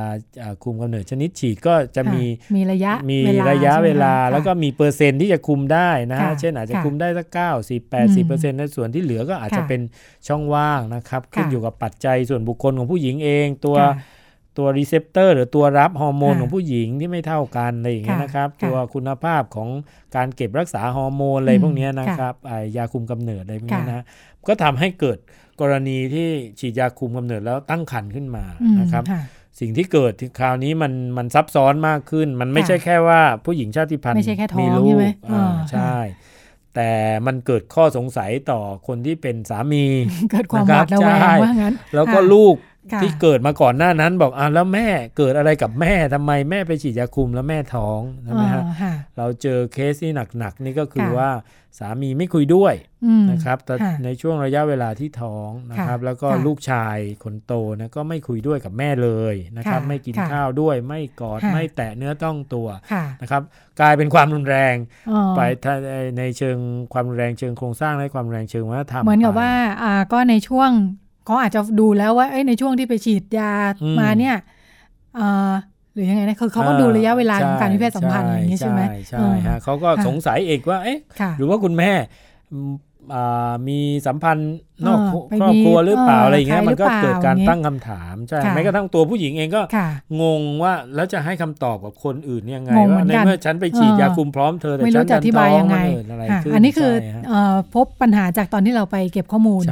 คุมกำเนิดชนิดฉีดก็จะมี
มีระยะ
มีระยะเวลา แล้วก็มีเปอร์เซ็นต์ที่จะคุมได้นะฮะเช่นอาจจะคุมได้สักเก้าสิบแปดสิบเปอร์เซ็นต์ในส่วนที่เหลือก็อาจจะเป็นช่องว่างนะครับ ขึ้นอยู่กับปัจจัยส่วนบุคคลของผู้หญิงเองตัว ตัว receptor หรือตัวรับฮอร์โมนของผู้หญิงที่ไม่เท่ากันอะไรอย่างเงี้ยนะครับ ตัวคุณภาพของการเก็บรักษาฮอร์โมนอะไรพวกนี้นะครับยาคุมกำเนิดอะไรพวกนี้นะก็ทำให้เกิดกรณีที่ฉีดยาคุมกำเนิดแล้วตั้งครรภ์ขึ้นมานะครับสิ่งที่เกิดคราวนี้มันมันซับซ้อนมากขึ้น มันไม่ใช่แค่ว่าผู้หญิงชาติพันธุ์
มีลูก
ใช่ แต่มันเกิดข้อสงสัยต่อคนที่เป็นสามี
เกิดความหวาดระแวงว่างั้น
แล้วก็ลูก ที่เกิดมาก่อนหน้านั้นบอกอ่าแล้วแม่เกิดอะไรกับแม่ทำไมแม่ไปฉีดยาคุมแล้วแม่ท้องใช่ไหมฮะเราเจอเคสที่หนักๆนี่ก็คือว่าสามีไม่คุยด้วยนะครับแต่ในช่วงระยะเวลาที่ท้องนะครับ แล้วก็ลูกชายคนโตนะก็ไม่คุยด้วยกับแม่เลยนะครับ ไม่กินข้าวด้วยไม่กอดไม่แตะเนื้อต้องตัวนะครับ กลายเป็นความรุนแรงไปในเชิงความรุนแรงเชิงโครงสร้างและความรุนแรงเชิงวัฒนธรรม
เหมือนกับว่าอ่าก็ในช่วง เขาอาจจะดูแล้วว่าในช่วงที่ไปฉีดยามาเนี่ยหรือยังไงนะคือเขาก็ดูระยะเวลาของการมีเพศสัมพันธ์อย่างนี้ใช่ไหม
ใช่ฮะเขาก็สงสัยเอกว่าเอ๊ะหรือว่าคุณแม่ มีสัมพันธ์นอกครอบครัวหรือเปล่าอะไรอย่างเงี้ยมันก็เกิดการตั้งคำถามใช่แม้กระทั่งตัวผู้หญิงเองก็งงว่าแล้วจะให้คำตอบกับคนอื่นยังไงว่าในเมื่อฉันไปฉีดยาคุมพร้อมเธอแต่ฉันจะอธิบายยังไง
อันนี้คือพบปัญหาจากตอนที่เราไปเก็บข้อมูล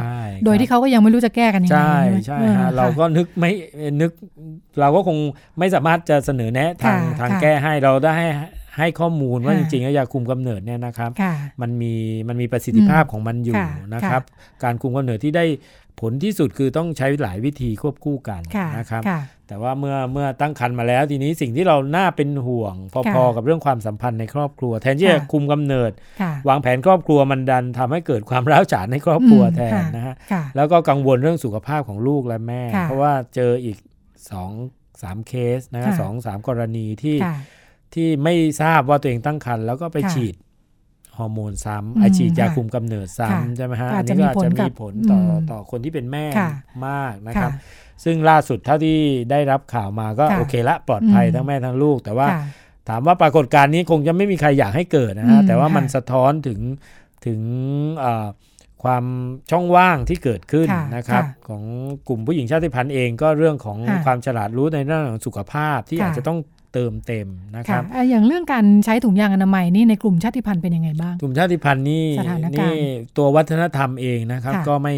โดยที่เขาก็ยังไม่รู้จะแก้กันยังไง
ใช่ใช่ฮะเราก็นึกไม่นึก เราก็คงไม่สามารถจะเสนอแนะทางทางแก้ให้เราได้ ให้ให้ข้อมูลว่าจริงๆยาคุมกำเนิดเนี่ยนะครับ มันมีมันมีประสิทธิภาพของมันอยู่นะครับ การคุมกำเนิดที่ได้ผลที่สุดคือต้องใช้หลายวิธีควบคู่กันนะครับ แต่ว่าเมื่อเมื่อตั้งครรภ์มาแล้วทีนี้สิ่งที่เราน่าเป็นห่วง พอๆกับเรื่องความสัมพันธ์ในครอบครัว แทนที่จะคุมกำเนิด วางแผนครอบครัวมันดันทำให้เกิดความร้าวฉานในครอบครัวแทนนะฮะแล้วก็กังวลเรื่องสุขภาพของลูกและแม่ เพราะว่าเจออีกสองสามเคสนะสองสามกรณีที่ ที่ไม่ทราบว่าตัวเองตั้งครรภ์แล้วก็ไปฉีดฮอร์โมนซ้ำไอฉีดยาคุมกำเนิดซ้ำใช่ไหมฮะอันนี้ก็อาจจะมีผลต่อต่อคนที่เป็นแม่มากนะครับ ซึ่งล่าสุดเท่าที่ได้รับข่าวมาก็โอเคละปลอดภัยทั้งแม่ทั้งลูก แต่ว่าถามว่าปรากฏการณ์นี้คงจะไม่มีใครอยากให้เกิดนะฮะแต่ว่ามันสะท้อนถึงถึงความช่องว่างที่เกิดขึ้นนะครับของกลุ่มผู้หญิงชาติพันธุ์เองก็เรื่องของความฉลาดรู้ในเรื่องของสุขภาพที่อาจจะต้อง เติมเต็มนะครับ
อย่างเรื่องการใช้ถุงยางอนามัยนี่ในกลุ่มชาติพันธุ์เป็นยังไงบ้าง
กลุ่มชาติพันธุ์นี่นี่ตัววัฒนธรรมเองนะครับ ก็ไม่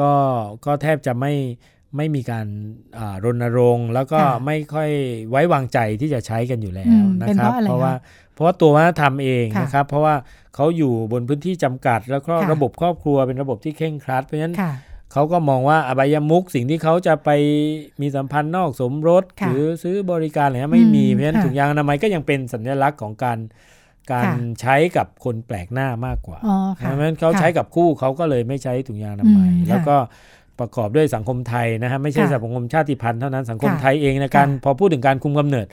ก็ก็แทบจะไม่ไม่มีการรณรงค์แล้วก็ไม่ค่อยไว้วางใจที่จะใช้กันอยู่แล้วนะครับ เพราะว่าเพราะว่าตัววัฒนธรรมเองนะครับ เพราะว่าเขาอยู่บนพื้นที่จำกัด แล้วก็ระบบครอบครัวเป็นระบบที่เข่งครัด เพราะฉะนั้น เขาก็มองว่าอบายมุกสิ่งที่เขาจะไปมีสัมพันธ์นอกสมรสหรือซื้อบริการอะไรไม่มีเพราะฉะนั้นถุงยางอนามัยก็ยังเป็นสัญลักษณ์ของการการใช้กับคนแปลกหน้ามากกว่าเพราะฉะนั้นเขาใช้กับคู่เขาก็เลยไม่ใช้ถุงยางอนามัยแล้วก็ ประกอบด้วยสังคมไทยนะฮะไม่ใช่สังคมชาติพันธุ์เท่านั้นสังคมไทยเองในการพอพูดถึงการคุมกำเนิด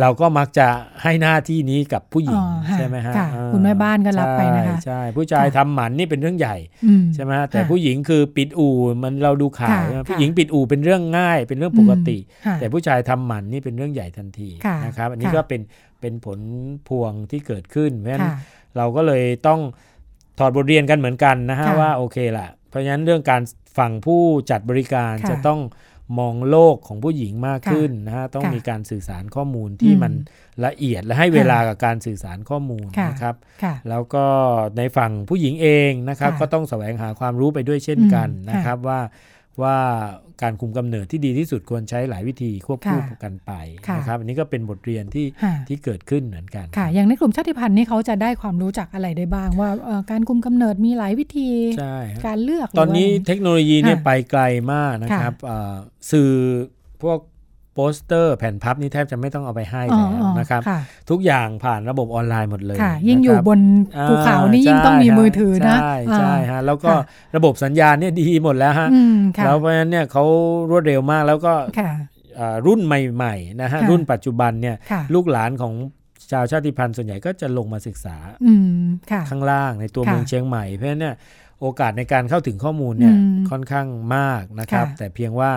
เราก็มักจะให้หน้าที่นี้กับผู้หญิงใช่ไหมฮะ
คุณแม่บ้านก็รับไปนะคะ
ใช่ผู้ชายทำหมันนี่เป็นเรื่องใหญ่ใช่ไหมแต่ผู้หญิงคือปิดอู่มันเราดูข่าวผู้หญิงปิดอู่เป็นเรื่องง่าย เป็นเรื่องปกติ แต่ผู้ชายทำหมันนี่เป็นเรื่องใหญ่ทันทีนะครับอันนี้ก็เป็นเป็นผลพวงที่เกิดขึ้นเพราะฉะนั้นเราก็เลยต้องถอดบทเรียนกันเหมือนกันนะฮะว่าโอเคแหละเพราะฉะนั้นเรื่องการ ฝั่งผู้จัดบริการจะต้องมองโลกของผู้หญิงมากขึ้นนะฮะต้องมีการสื่อสารข้อมูลที่มันละเอียดและให้เวลากับการสื่อสารข้อมูลนะครับ แล้วก็ในฝั่งผู้หญิงเองนะครับ ก็ต้องแสวงหาความรู้ไปด้วยเช่นกันนะครับว่าว่า การคุมกำเนิดที่ดีที่สุดควรใช้หลายวิธีควบคู่กันไปนะครับอันนี้ก็เป็นบทเรียนที่ที่เกิดขึ้นเหมือนกัน
ค่ะ อย่างในกลุ่มชาติพันธุ์นี่เขาจะได้ความรู้จักอะไรได้บ้าง ว่าการคุมกำเนิดมีหลายวิธีการเลือก
ตอนนี้เทคโนโลยีเนี่ยไปไกลมากนะครับสื่อพวกโปสเตอร์แผ่นพับนี่แทบจะไม่ต้องเอาไปให้แล้วนะครับ ทุกอย่างผ่านระบบออนไลน์หมดเลย
ยิ่งอยู่บนภูเขานี่ยิ่งต้องมีมือถือนะ
ใช่ใช่ฮะแล้วก็ระบบสัญญาณเนี่ยดีหมดแล้วฮะแล้วเพราะฉะนั้นเนี่ยเขารวดเร็วมากแล้วก็รุ่นใหม่ๆนะฮะรุ่นปัจจุบันเนี่ยลูกหลานของชาวชาติพันธุ์ส่วนใหญ่ก็จะลงมาศึกษาข้างล่างในตัวเมืองเชียงใหม่เพราะฉะนั้นเนี่ยโอกาสในการเข้าถึงข้อมูลเนี่ยค่อนข้างมากนะครับ แต่เพียงว่า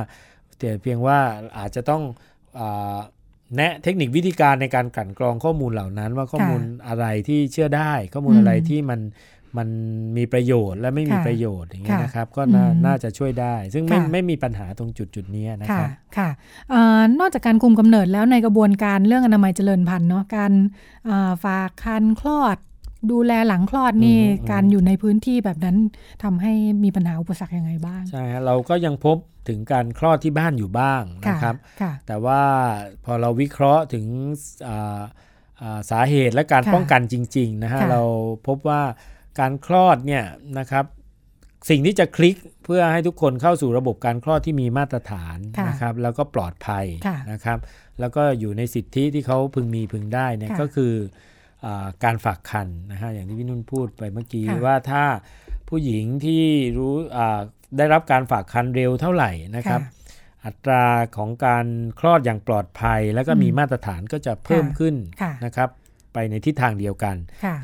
แต่เพียงว่าอาจจะต้องแนะเทคนิควิธีการในการกั่นกรองข้อมูลเหล่านั้น ว่าข้อมูลอะไรที่เชื่อได้ ข้อมูลอะไรที่มันมันมีประโยชน์และไม่มีประโยชน์อย่างเงี้ยนะครับ ก็น่าจะช่วยได้ ซึ่งไม่ไม่มีปัญหาตรงจุดจุดนี้นะครับ
ค่ะนอกจากการคุมกำเนิดแล้วในกระบวนการเรื่องอนามัยเจริญพันธุ์เนาะการฝากคันคลอด ดูแลหลังคลอดนี่การอยู่ในพื้นที่แบบนั้นทำให้มีปัญหาอุปสรรคยังไงบ้าง
ใช่เราก็ยังพบถึงการคลอดที่บ้านอยู่บ้างนะครับ แต่ว่าพอเราวิเคราะห์ถึงสาเหตุและการป้องกันจริงๆนะฮะเราพบว่าการคลอดเนี่ยนะครับ สิ่งที่จะคลิกเพื่อให้ทุกคนเข้าสู่ระบบการคลอดที่มีมาตรฐานนะครับ แล้วก็ปลอดภัยนะครับ แล้วก็อยู่ในสิทธิที่เขาพึงมีพึงได้เนี่ยก็คืออ การฝากคันนะฮะอย่างที่พี่นุ่นพูดไปเมื่อกี้ว่าถ้าผู้หญิงที่รู้ได้รับการฝากคันเร็วเท่าไหร่นะครับอัตราของการคลอดอย่างปลอดภัย แล้วก็มีมาตรฐานก็จะเพิ่มขึ้นนะครับไปในทิศทางเดียวกัน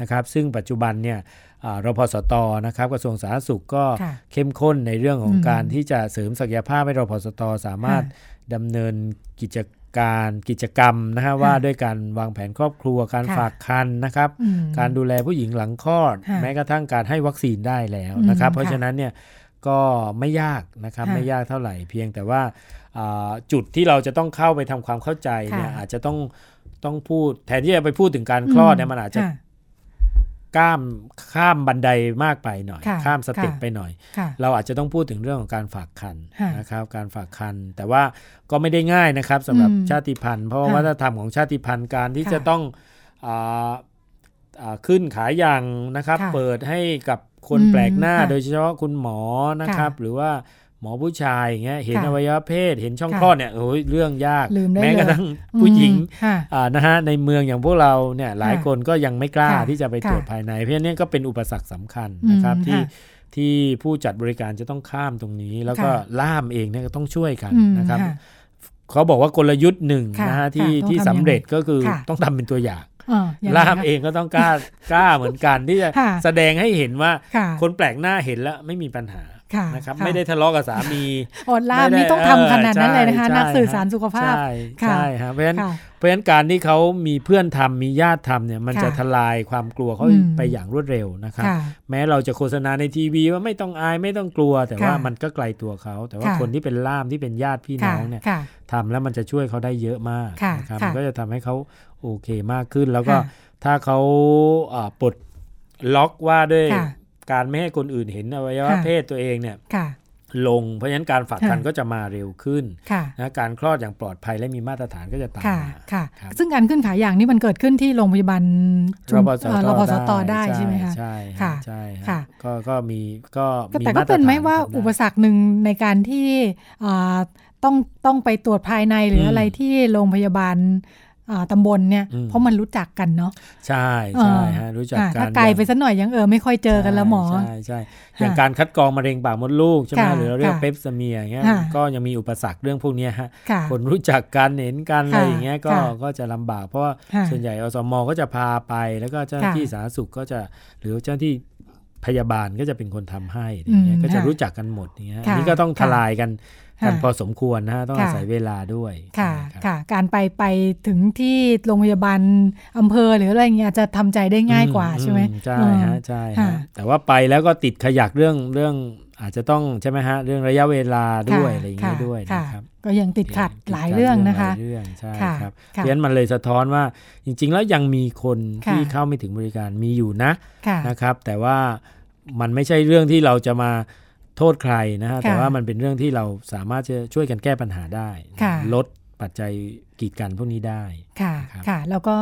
นะครับซึ่งปัจจุบันเนี่ยรพสตนะครับกระทรวงสาธารณสุขก็เข้มข้นในเรื่องของการที่จะเสริมศักยภาพให้รพสตสามารถดำเนินกิจ การกิจกรรมนะฮะว่าด้วยการวางแผนครอบครัวการฝากคันนะครับการดูแลผู้หญิงหลังคลอด แม้กระทั่งการให้วัคซีนได้แล้วนะครับ เพราะฉะนั้นเนี่ยก็ไม่ยากนะครับไม่ยากเท่าไหร่เพียงแต่ว่าจุดที่เราจะต้องเข้าไปทำความเข้าใจเนี่ยอาจจะต้องต้องพูดแทนที่จะไปพูดถึงการคลอดเนี่ยมันอาจจะ ข้ามข้ามบันไดมากไปหน่อย ข้ามสเต็ปไปหน่อย เราอาจจะต้องพูดถึงเรื่องของการฝากคันนะครับ การฝากคันแต่ว่าก็ไม่ได้ง่ายนะครับสำหรับชาติพันธุ์ เพราะว่าวัฒนธรรมของชาติพันธุ์การที่จะต้องขึ้นขายอย่างนะครับ เปิดให้กับคนแปลกหน้า โดยเฉพาะคุณหมอนะครับ หรือว่า หมอผู้ชายอย่างเงี้ยเห็นอวัยวะเพศเห็นช่องคลอดเนี่ยโอ้ยเรื่องยากแม้กระทั่งผู้หญิงนะฮะในเมืองอย่างพวกเราเนี่ยหลายคนก็ยังไม่กล้าที่จะไปตรวจภายใน เพราะนี้ก็เป็นอุปสรรคสำคัญนะครับที่ที่ผู้จัดบริการจะต้องข้ามตรงนี้ แล้วก็ล่ามเองเนี่ยก็ต้องช่วยกันนะครับเขาบอกว่ากลยุทธ์หนึ่งนะฮะที่ที่สำเร็จก็คือต้องทำเป็นตัวอย่างล่ามเองก็ต้องกล้ากล้าเหมือนกันที่จะแสดงให้เห็นว่าคนแปลกหน้าเห็นแล้วไม่มีปัญหา นะครับไม่ได้ทะเลาะกับสามี
อดล่ามนี่ต้องทำขนาดนั้นเลยนะคะนักสื่อสารสุขภาพใช่
ใช่ครับเพราะฉะนั้นเพราะฉะนั้นการที่เขามีเพื่อนทำมีญาติทำเนี่ยมันจะทลายความกลัวเขาไปอย่างรวดเร็วนะครับแม้เราจะโฆษณาในทีวีว่าไม่ต้องอายไม่ต้องกลัว แต่ว่ามันก็ไกลตัวเขา แต่ว่าคนที่เป็นล่ามที่เป็นญาติพี่น้องเนี่ยทำแล้วมันจะช่วยเขาได้เยอะมากนะครับมันก็จะทำให้เขาโอเคมากขึ้นแล้วก็ถ้าเขาปลดล็อกว่าด้วย การไม่ให้คนอื่นเห็นอวัยวะเพศตัวเองเนี่ยลงเพราะฉะนั้นการฝากคันก็จะมาเร็วขึ้นนะการคลอดอย่างปลอดภัยและมีมาตรฐานก็จะตามมา
ค่ะ ซึ่งการขึ้นขายอย่างนี้มันเกิดขึ้นที่โรงพยาบาล
รพ
สตได้ใช่ไหมคะ
ใช่ค่ะใช่ค่ะก็ก็มีก็มี
แต่ก็เป็นไหมว่าอุปสรรคหนึ่งในการที่ต้องต้องไปตรวจภายในหรืออะไรที่โรงพยาบาล ตำบลเนี่ยเพราะมันรู้จักกันเนาะ
ใช่ใช่ฮะรู้จักกันถ้า
ไกลไปสักหน่อยยังเออไม่ค่อยเจอกันแล้วหมอ
ใช่ใช่อย่างการคัดกรองมะเร็งปากมดลูกใช่ไหมหรือเรียกเปปซเมียอย่างเงี้ยก็ยังมีอุปสรรคเรื่องพวกนี้ฮะคนรู้จักกันเห็นกันอะไรอย่างเงี้ยก็ก็จะลำบาก เพราะว่าส่วนใหญ่อสมก็จะพาไปแล้วก็เจ้าหน้าที่สาธารณสุขก็จะหรือเจ้าหน้าที่พยาบาลก็จะเป็นคนทำให้อย่างเงี้ยก็จะรู้จักกันหมดอย่างเงี้ยนี่ก็ต้องทลายกัน กันพอสมควรนะต้องอาศัยเวลาด้วย
ค่ะค่ะ การไปไปถึงที่โรงพยาบาลอำเภอหรืออะไรเงี้ยจะทำใจได้ง่ายกว่าใช่ไหม
ใช่ฮะใช่ฮะแต่ว่าไปแล้วก็ติดขยักเรื่องเรื่องอาจจะต้องใช่ไหมฮะเรื่องระยะเวลาด้วยอะไรอย่างเงี้ยด้วยนะครับ
ก็ยังติดขัดหลายเรื่องนะคะ
เรื่องใช่ครับเพราะฉะนั้นมันเลยสะท้อนว่าจริง ๆ แล้วยังมีคนที่เข้าไม่ถึงบริการมีอยู่นะนะครับ แต่ว่ามันไม่ใช่เรื่องที่เราจะมา โทษใครนะฮะแต่ว่ามันเป็นเรื่องที่เราสามารถจะช่วยกันแก้ปัญหาได้ลดปัจจัยกีดกันพวกนี้ได้
ค่ะค่ะ แล้วก็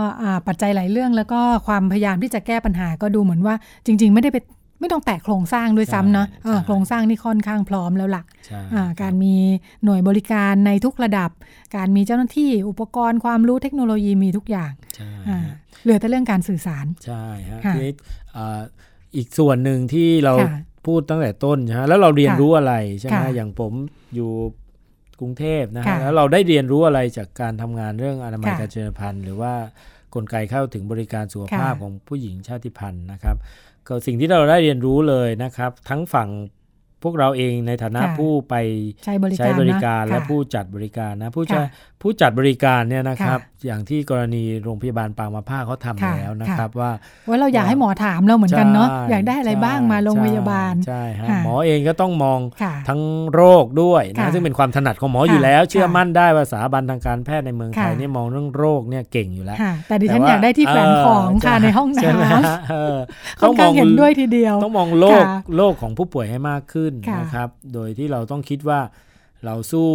ปัจจัยหลายเรื่องแล้วก็ความพยายามที่จะแก้ปัญหาก็ดูเหมือนว่าจริง ๆ ไม่ได้ไปไม่ต้องแตะโครงสร้างด้วยซ้ำเนาะโครงสร้างนี่ค่อนข้างพร้อมแล้วล่ะการมีหน่วยบริการในทุกระดับ การมีเจ้าหน้าที่อุปกรณ์ความรู้เทคโนโลยีมีทุกอย่างเหลือแต่เรื่องการสื่อสาร
ใช่ฮะอีกส่วนหนึ่งที่เรา พูดตั้งแต่ต้นใช่ไหมแล้วเราเรียนรู้อะไรใช่ไหมอย่างผมอยู่กรุงเทพนะฮะแล้วเราได้เรียนรู้อะไรจากการทำงานเรื่องอนามัยการเจริญพันธุ์ หรือว่ากลไกเข้าถึงบริการสุขภาพของผู้หญิงชาติพันธุ์นะครับก็สิ่งที่เราได้เรียนรู้เลยนะครับ ทั้งฝั่ง พวกเราเองในฐานะผู้ไป
ใช้บริการ
บริการและผู้จัดบริการนะผู้จะผู้จัดบริการเนี่ยนะครับ อย่างที่กรณีโรงพยาบาลปางมาผ้าเขาทำแล้วนะครับ ว่า
ว่าเราอยากให้หมอถามเราเหมือนกันเนาะอยากได้อะไรบ้างมาโรงพยาบาล
ใช่ฮะหมอเองก็ต้องมองทั้งโรคด้วยนะซึ่งเป็นความถนัดของหมออยู่แล้ว เชื่อมั่นได้ว่าสถาบันทางการแพทย์ในเมืองไทยนี่มองเรื่องโรคเนี่ยเก่งอยู่แล้ว
แต่ดิฉันอยากได้ที่แขวนของค่ะในห้องน้ำต้องมองเห็นด้วยทีเดียว
ต้องมองโรคโรคของผู้ป่วยให้มากขึ้นนะครับ โดยที่เราต้องคิดว่าเราสู้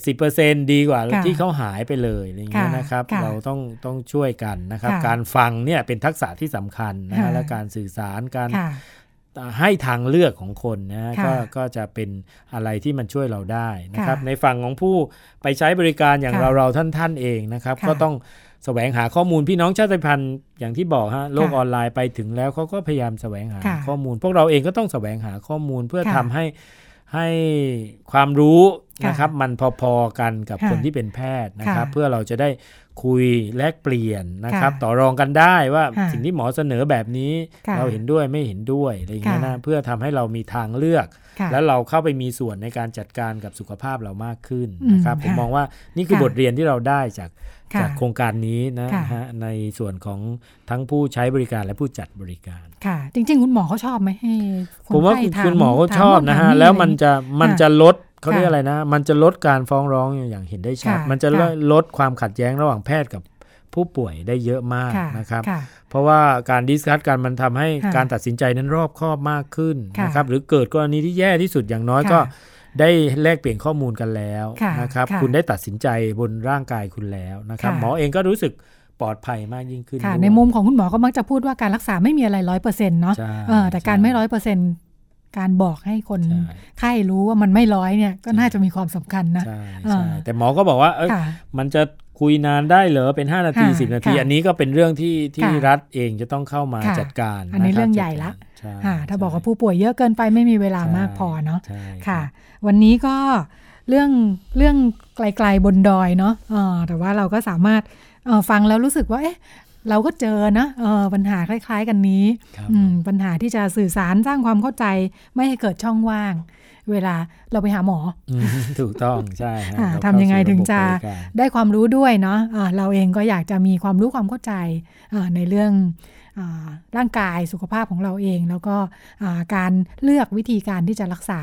70%ดีกว่าที่เขาหายไปเลยอะไรเงี้ยนะครับ เราต้องต้องช่วยกันนะครับ การฟังเนี่ยเป็นทักษะที่สำคัญนะและการสื่อสารการให้ทางเลือกของคนนะก็ก็จะเป็นอะไรที่มันช่วยเราได้นะครับ ในฝั่งของผู้ไปใช้บริการอย่างเราเราท่านท่านเองนะครับ ก็ต้อง แสวงหาข้อมูลพี่น้องชาติพันธุ์อย่างที่บอกฮะโลกออนไลน์ไปถึงแล้วเขาก็พยายามแสวงหาข้อมูล พวกเราเองก็ต้องแสวงหาข้อมูลเพื่อทำให้ให้ความรู้นะครับ มันพอๆกันกับคนที่เป็นแพทย์นะครับ เพื่อเราจะได้ คุยแลกเปลี่ยนนะครับ ต่อรองกันได้ว่าสิ่งที่หมอเสนอแบบนี้ เราเห็นด้วยไม่เห็นด้วยอะไรอย่างเงี้ยนะเพื่อทำให้เรามีทางเลือก แล้วเราเข้าไปมีส่วนในการจัดการกับสุขภาพเรามากขึ้นนะครับ ผมมองว่านี่คือบทเรียนที่เราได้จากจากโครงการนี้นะฮะในส่วนของทั้งผู้ใช้บริการและผู้จัดบริการ
ค่ะ จริง ๆ คุณหมอเขาชอบไหมให้
ผมว่าคุณหมอเขาชอบนะฮะแล้วมันจะมันจะลด เขาเรียกอะไรนะ มันจะลดการฟ้องร้องอย่างเห็นได้ชัด มันจะลดความขัดแย้งระหว่างแพทย์กับผู้ป่วยได้เยอะมากนะครับ เพราะว่าการดิสคัสกันมันทำให้การตัดสินใจนั้นรอบคอบมากขึ้นนะครับ หรือเกิดกรณีที่แย่ที่สุดอย่างน้อยก็ได้แลกเปลี่ยนข้อมูลกันแล้วนะครับ คุณได้ตัดสินใจบนร่างกายคุณแล้วนะครับ หมอเองก็รู้สึกปลอดภัยมากยิ่งขึ้น
ในมุมของคุณหมอก็มักจะพูดว่าการรักษาไม่มีอะไรร้อยเปอร์เซ็นต์เนาะแต่การไม่ร้อยเปอร์เซ็นต์ การบอกให้คนไข้รู้ว่ามันไม่ร้อยเนี่ยก็น่าจะมีความสำคัญนะใช่
ใช่แต่หมอก็บอกว่าเออมันจะคุยนานได้เหรอเป็น 5 นาที 10 นาที อันนี้ก็เป็นเรื่องที่ที่รัฐเองจะต้องเข้ามาจัดการ
อันนี้เรื่องใหญ่ละถ้าบอกว่าผู้ป่วยเยอะเกินไปไม่มีเวลามากพอเนาะค่ะ วันนี้ก็เรื่องเรื่องไกลๆบนดอยเนาะแต่ว่าเราก็สามารถฟังแล้วรู้สึกว่าเอ๊ะ เราก็เจอนะออปัญหาคล้าย ๆ กันนี้ปัญหาที่จะสื่อสารสร้างความเข้าใจไม่ให้เกิดช่องว่าง เวลาเราไปหาหมอ
ถูกต้องใช่
ทำยังไงถึงจะได้ความรู้ด้วยเนาะะเราเองก็อยากจะมีความรู้ความเข้าใจในเรื่องร่างกายสุขภาพของเราเอง แล้วก็การเลือกวิธีการที่จะรักษา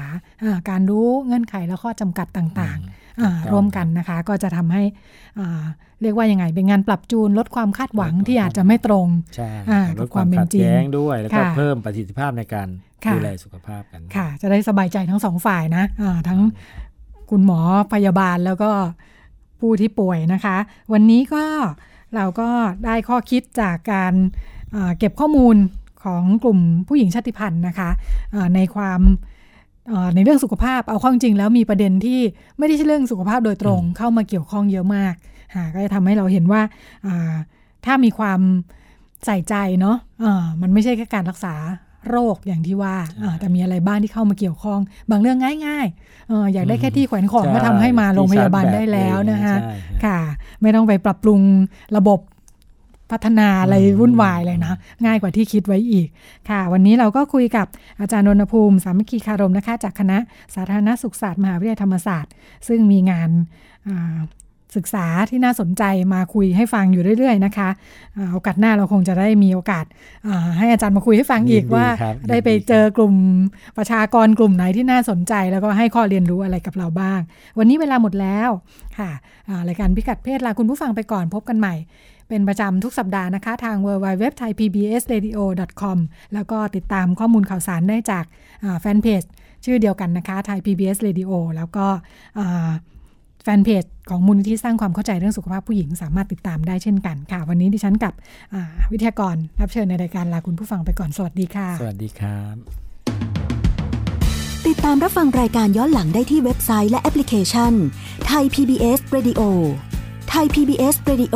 การรู้เงื่อนไขและข้อจำกัดต่าง ๆ ร่วมกันนะคะ ก็จะทำให้เรียกว่ายังไง เป็นงานปรับจูนลดความคาดหวังที่อาจจะไม่ตรง
ลดความเป็นจริงด้วย แล้วก็เพิ่มประสิทธิภาพในการดูแลสุขภาพกัน
ค่ะ จะได้สบายใจทั้งสองฝ่ายนะทั้งคุณหมอพยาบาลแล้วก็ผู้ที่ป่วยนะคะ วันนี้ก็เราก็ได้ข้อคิดจากการเก็บข้อมูลของกลุ่มผู้หญิงชาติพันธุ์นะคะในความ ในเรื่องสุขภาพเอาข้อจริงแล้วมีประเด็นที่ไม่ได้ใช่เรื่องสุขภาพโดยตรงเข้ามาเกี่ยวข้องเยอะมากก็จะทำให้เราเห็นว่าถ้ามีความใส่ใจเนาะะมันไม่ใช่แค่การรักษาโรคอย่างที่ว่าแต่มีอะไรบ้างที่เข้ามาเกี่ยวข้อง บางเรื่องง่ายๆออยากได้แค่ที่แขวนของก็ทำให้มาโรงพยาบาลได้แล้วนะคะค่ะ ไม่ต้องไปปรับปรุงระบบ พัฒนาอะไรวุ่นวายเลยนะ ง่ายกว่าที่คิดไว้อีกค่ะ วันนี้เราก็คุยกับอาจารย์นนภูมิสามัคคีคารมนะคะ จากคณะสาธารณสุขศาสตร์มหาวิทยาลัยธรรมศาสตร์ ซึ่งมีงานศึกษาที่น่าสนใจมาคุยให้ฟังอยู่เรื่อย ๆ นะคะโอกาสหน้าเราคงจะได้มีโอกาสให้อาจารย์มาคุยให้ฟังอีกว่า ได้ไปเจอกลุ่มประชากรกลุ่มไหนที่น่าสนใจ แล้วก็ให้ข้อเรียนรู้อะไรกับเราบ้าง วันนี้เวลาหมดแล้วค่ะรายการพิกัดเพศลาคุณผู้ฟังไปก่อนพบกันใหม่ เป็นประจำทุกสัปดาห์นะคะ ทาง w w w t h a i p b s r a d i o c o m แล้วก็ติดตามข้อมูลข่าวสารได้จากแฟนเพจชื่อเดียวกันนะคะ ไทย PBS Radio แล้วก็แฟนเพจของมูลนิธิสร้างความเข้าใจเรื่องสุขภาพผู้หญิงสามารถติดตามได้เช่นกันค่ะ วันนี้ดิฉันกับวิทยากรรับเชิญในรายการลาคุณผู้ฟังไปก่อนสวัสดีค่ะ
สวัสดีครับ
ติดตามรับฟังรายการย้อนหลังได้ที่เว็บไซต์และแอปพลิเคชันไทย PBS Radio ไทย PBS Radio